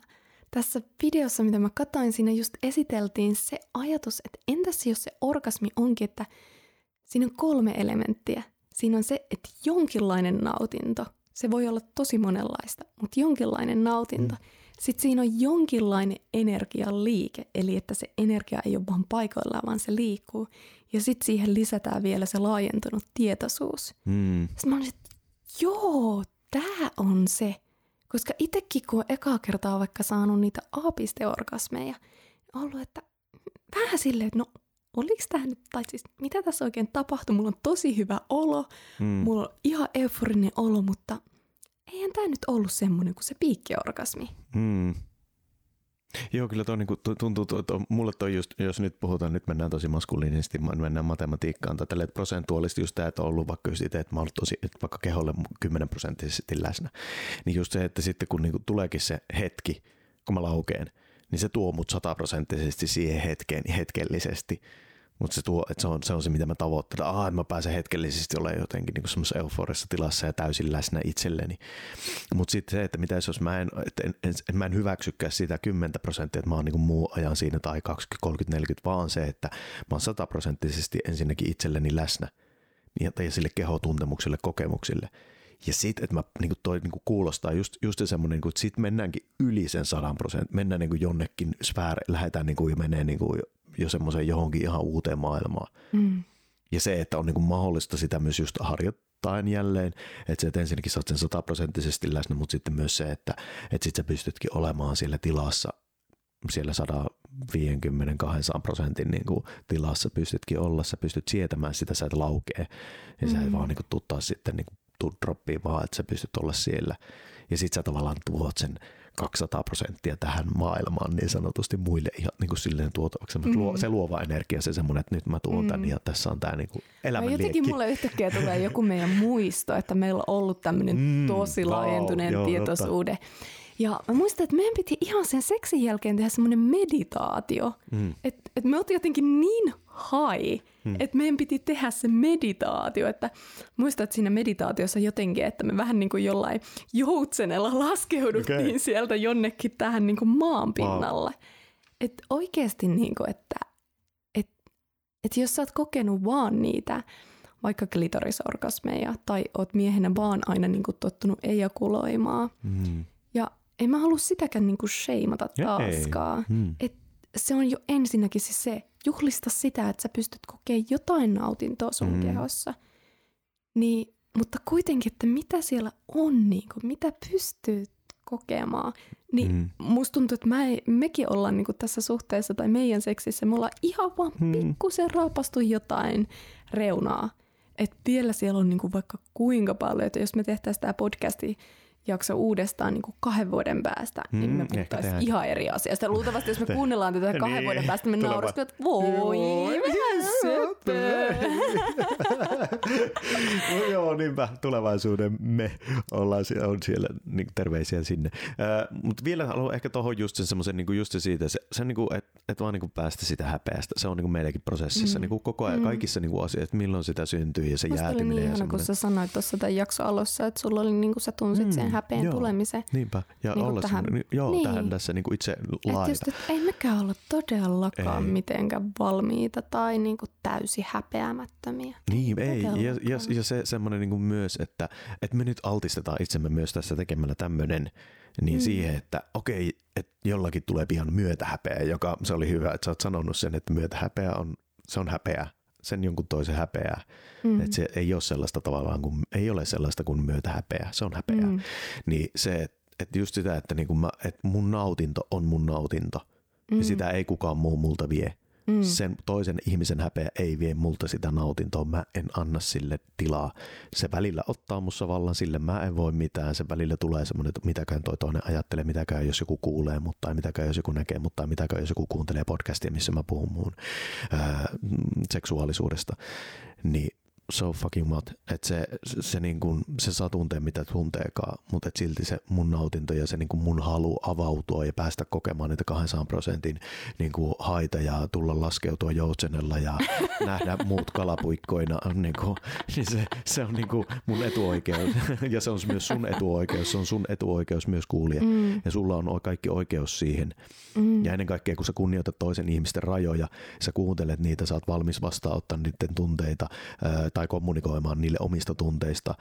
S2: tässä videossa, mitä mä katsoin, siinä just esiteltiin se ajatus, että entäs jos se orgasmi onkin, että siinä on kolme elementtiä. Siinä on se, että jonkinlainen nautinto, se voi olla tosi monenlaista, mutta jonkinlainen nautinto. Mm. Sitten siinä on jonkinlainen energian liike, eli että se energia ei ole vaan paikoillaan, vaan se liikkuu. Ja sitten siihen lisätään vielä se laajentunut tietoisuus.
S1: Mm.
S2: Sitten mä olin, että joo, tämä on se. Koska itsekin kun on ekaa kertaa vaikka saanut niitä A-pisteorgasmeja, on ollut, että vähän silleen, että no oliko tämä nyt, tai siis mitä tässä oikein tapahtui, mulla on tosi hyvä olo,
S1: Mm.
S2: mulla on ihan euforinen olo, mutta eihän tämä nyt ollut semmoinen kuin se piikkiorgasmi.
S1: Mm. Joo, kyllä toi niinku, tu- tuntuu, tuo, tuo, mulle toi just, jos nyt puhutaan, nyt mennään tosi maskuliinisesti, mennään matematiikkaan, tai tälleen, että prosentuaalisesti just tämä, että on ollut vaikka just itse, että mä oon tosi, että vaikka keholle 10 prosenttisesti läsnä, niin just se, että sitten kun niinku tuleekin se hetki, kun mä laukeen, niin se tuo mut sataprosenttisesti siihen hetkeen, hetkellisesti. Mutta se, tuo, että se, on, se on se, mitä mä tavoittelen. Ah, mä pääsen hetkellisesti olemaan jotenkin niin semmoisessa euforisessa tilassa ja täysin läsnä itselleni. Mutta sitten se, että mitä jos mä en, että en, en, en, mä en hyväksykään sitä 10 prosenttia, että mä oon niin muu ajan siinä tai 20, 30, 40, vaan se, että mä oon sataprosenttisesti ensinnäkin itselleni läsnä ja, sille kehotuntemukselle, kokemuksille. Ja sitten, että mä, niin kuin toi niin kuin kuulostaa just, just semmoinen, niin että sitten mennäänkin yli sen sadan prosentin, mennään niin kuin jonnekin sfääri, lähdetään niin kuin, ja menee niin kuin jo semmoiseen johonkin ihan uuteen maailmaan. Mm. Ja se, että on niin kuin mahdollista sitä myös just harjoittain jälleen, että se, että ensinnäkin sä oot sen sataprosenttisesti läsnä, mutta sitten myös se, että, että sit sä pystytkin olemaan siellä tilassa, siellä 150-200 prosentin niin kuin tilassa pystytkin olla, sä pystyt sietämään sitä, sä et laukee, ja mm. sä et vaan niin kuin tuttaa sitten niin kuin droppiin, vaan että sä pystyt olla siellä. Ja sit sä tavallaan tuot sen 200 prosenttia tähän maailmaan niin sanotusti muille ihan niin kuin silleen tuotavaksi. Mm. Luo, se luova energia, se semmoinen, että nyt mä tuon mm. ja tässä on tämä niin kuin elämän
S2: Jotenkin liekki. mulle yhtäkkiä tulee joku meidän muisto, että meillä on ollut tämmöinen mm, tosi laajentuneen wow, tietoisuuden. Ja mä muistan, että meidän piti ihan sen seksin jälkeen tehdä semmoinen meditaatio. Mm. Että et me oltiin jotenkin niin hai, mm. että meidän piti tehdä se meditaatio. Että muistan, että siinä meditaatiossa jotenkin, että me vähän niin kuin jollain joutsenella laskeuduttiin okay. sieltä jonnekin tähän niin kuin maan pinnalle. Wow. Että oikeasti niin kuin, että et, et jos sä oot kokenut vaan niitä vaikka klitorisorgasmeja tai oot miehenä vaan aina niin kuin tottunut ejakuloimaan. Mm. Ja en mä halua sitäkään niin kuin sheimata taaskaan. Mm. Et se on jo ensinnäkin siis se, juhlista sitä, että sä pystyt kokemaan jotain nautintoa sun mm. kehossa. Niin, mutta kuitenkin, että mitä siellä on, niin kuin, mitä pystyy kokemaan. Niin mm. musta tuntuu, että mä ei, mekin ollaan niin tässä suhteessa tai meidän seksissä, me ollaan ihan vaan mm. pikkusen raapastu jotain reunaa. Että vielä siellä on niin kuin vaikka kuinka paljon, että jos me tehtäisiin tämä podcasti jakso uudestaan niin kuin kahden vuoden päästä, mm, niin me puhuttaisiin ihan eri asiasta. Luultavasti, jos me kuunnellaan tätä kahden niin, vuoden päästä, me nauraisimme, että voi,
S1: no, joo, niinpä tulevaisuuden me ollaan on siellä, niin terveisiä sinne. Uh, Mutta vielä haluan ehkä tuohon just sen semmoisen, niin just siitä, se, se niin kuin, että et vaan niin kuin päästä sitä häpeästä. Se on niin kuin meidänkin prosessissa, mm. niin kuin koko ajan, mm. kaikissa niin kuin asioissa, että milloin sitä syntyy ja se Musta jäätyminen. Oli niin ihana,
S2: kun sä sanoit tuossa tämän jakson alussa, että sulla oli niin kuin sä tunsit mm. sen häpeän joo, tulemisen.
S1: Niinpä, ja niin olla tähän, niin, joo, niin. tähän tässä niin kuin itse laita. Just,
S2: että ei mekään olla todellakaan ei. mitenkään valmiita tai niin kuin täysin häpeämättömiä.
S1: Niin, ei. Ja, ja, ja se semmoinen niin kuin myös, että, että me nyt altistetaan itsemme myös tässä tekemällä tämmöinen niin mm. siihen, että okei, että jollakin tulee pian myötähäpeä, joka se oli hyvä, että sä oot sanonut sen, että myötähäpeä on, se on häpeä, sen jonkun toisen häpeää. Mm. Että se ei ole sellaista tavallaan, kuin, ei ole sellaista kuin myötä häpeä, se on häpeä. Mm. Niin se, että just sitä, että, niin mä, että mun nautinto on mun nautinto mm. ja sitä ei kukaan muu multa vie. Mm. Sen toisen ihmisen häpeä ei vie multa sitä nautintoa, mä en anna sille tilaa. Se välillä ottaa mussa vallan, sille mä en voi mitään. Se välillä tulee semmoinen, että mitäkään toi toinen ajattelee, mitäkään jos joku kuulee, mutta tai mitäkään jos joku näkee, mutta tai mitäkään jos joku kuuntelee podcastia, missä mä puhun muun ää, seksuaalisuudesta. Niin so fucking what. Että se, se, se, niin kuin, se saa tuntea mitä tunteekaan, mutta et silti se mun nautinto ja se niin kuin mun halu avautua ja päästä kokemaan niitä 200 prosentin niin kuin haita ja tulla laskeutua joutsenella ja nähdä muut kalapuikkoina, niin, kuin, niin se, se on niin kuin mun etuoikeus. ja se on myös sun etuoikeus, se on sun etuoikeus myös kuulia. Mm. Ja sulla on kaikki oikeus siihen. Mm. Ja ennen kaikkea, kun sä kunnioitat toisen ihmisten rajoja, sä kuuntelet niitä, sä oot valmis vastaanottamaan niiden tunteita, tai kommunikoimaan niille omista tunteista,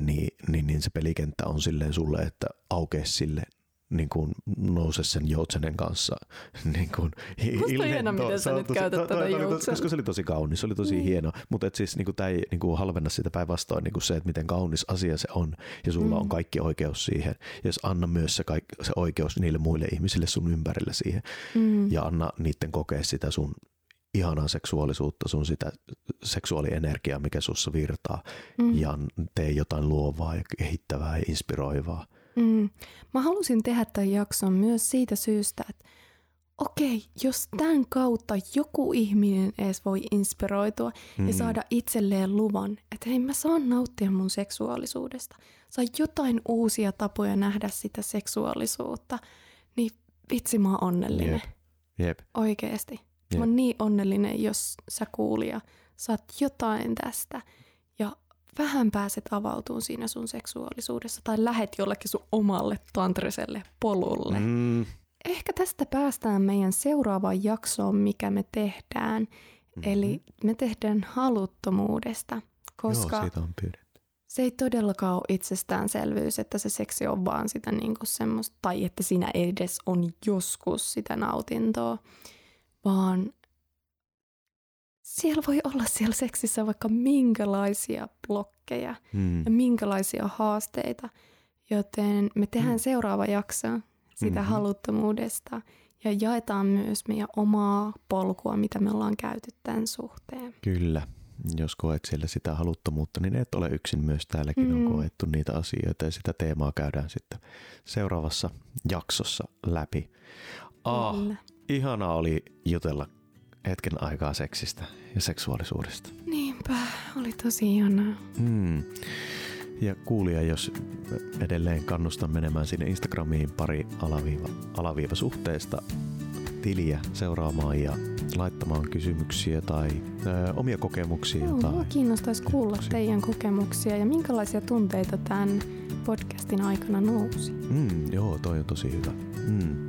S1: niin, niin, niin se pelikenttä on silleen sulle, että aukee sille niin kuin nouse sen joutsenen kanssa. Niin kuin,
S2: Musta hieno, miten sä nyt käytät tätä joutsen.
S1: Koska se oli tosi kaunis, se oli tosi mm. hieno. Mutta et siis niin kuin, tämä ei niin kuin halvenna sitä päinvastoin niin kuin se, että miten kaunis asia se on. Ja sulla mm. on kaikki oikeus siihen. Ja jos anna myös se, kaikki, se oikeus niille muille ihmisille sun ympärillä siihen. Mm. Ja anna niiden kokea sitä sun ihanaa seksuaalisuutta, sun sitä seksuaalienergiaa, mikä sussa virtaa mm. ja tee jotain luovaa ja kehittävää ja inspiroivaa.
S2: Mm. Mä halusin tehdä tämän jakson myös siitä syystä, että okei, jos tämän kautta joku ihminen edes voi inspiroitua mm. ja saada itselleen luvan, että hei mä saan nauttia mun seksuaalisuudesta, saa jotain uusia tapoja nähdä sitä seksuaalisuutta, niin vitsi mä oon onnellinen. Jep. Jep. Oikeesti. Mä oon niin onnellinen, jos sä kuulija saat jotain tästä ja vähän pääset avautumaan siinä sun seksuaalisuudessa tai lähet jollekin sun omalle tantriselle polulle.
S1: Mm,
S2: Ehkä tästä päästään meidän seuraavaan jaksoon, mikä me tehdään.
S1: Mhm.
S2: Eli me tehdään haluttomuudesta, koska
S1: Joo, siitä on pyydetty.
S2: se ei todellakaan ole itsestäänselvyys, että se seksi on vaan sitä niinku semmoista, tai että siinä edes on joskus sitä nautintoa, vaan siellä voi olla siellä seksissä vaikka minkälaisia blokkeja
S1: Mm.
S2: ja minkälaisia haasteita, joten me tehdään
S1: Mm.
S2: seuraava jakso sitä
S1: Mhm.
S2: haluttomuudesta ja jaetaan myös meidän omaa polkua, mitä me ollaan käyty tämän suhteen.
S1: Kyllä. Jos koet siellä sitä haluttomuutta, niin et ole yksin myös täälläkin
S2: Mm.
S1: on koettu niitä asioita ja sitä teemaa käydään sitten seuraavassa jaksossa läpi. Ah,
S2: Kyllä.
S1: Ihanaa oli jutella hetken aikaa seksistä ja seksuaalisuudesta.
S2: Niinpä, oli tosi ihanaa.
S1: Mm. Ja kuulija, jos edelleen kannustan menemään sinne Instagramiin pari alaviiva, alaviiva suhteesta tiliä seuraamaan ja laittamaan kysymyksiä tai ö, omia kokemuksia.
S2: Joo,
S1: tai
S2: mua kiinnostaisi kuulla
S1: ajatuksia.
S2: teidän kokemuksia ja minkälaisia tunteita tämän podcastin aikana nousi.
S1: Mm, joo, toi on tosi hyvä. Mm.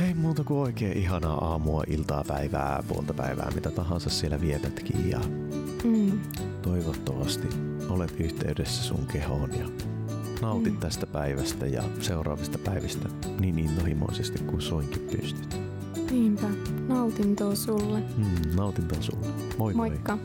S1: Ei muuta kuin oikein ihanaa aamua, iltaa, päivää, puolta päivää, mitä tahansa siellä vietätkin ja
S2: Mm.
S1: toivottavasti olet yhteydessä sun kehoon ja nautit
S2: Mm.
S1: tästä päivästä ja seuraavista päivistä niin intohimoisesti kuin soinkin pystyt.
S2: Niinpä, nautintoa sulle.
S1: Mm, nautintoa sulle. Moi moi.
S2: Moikka!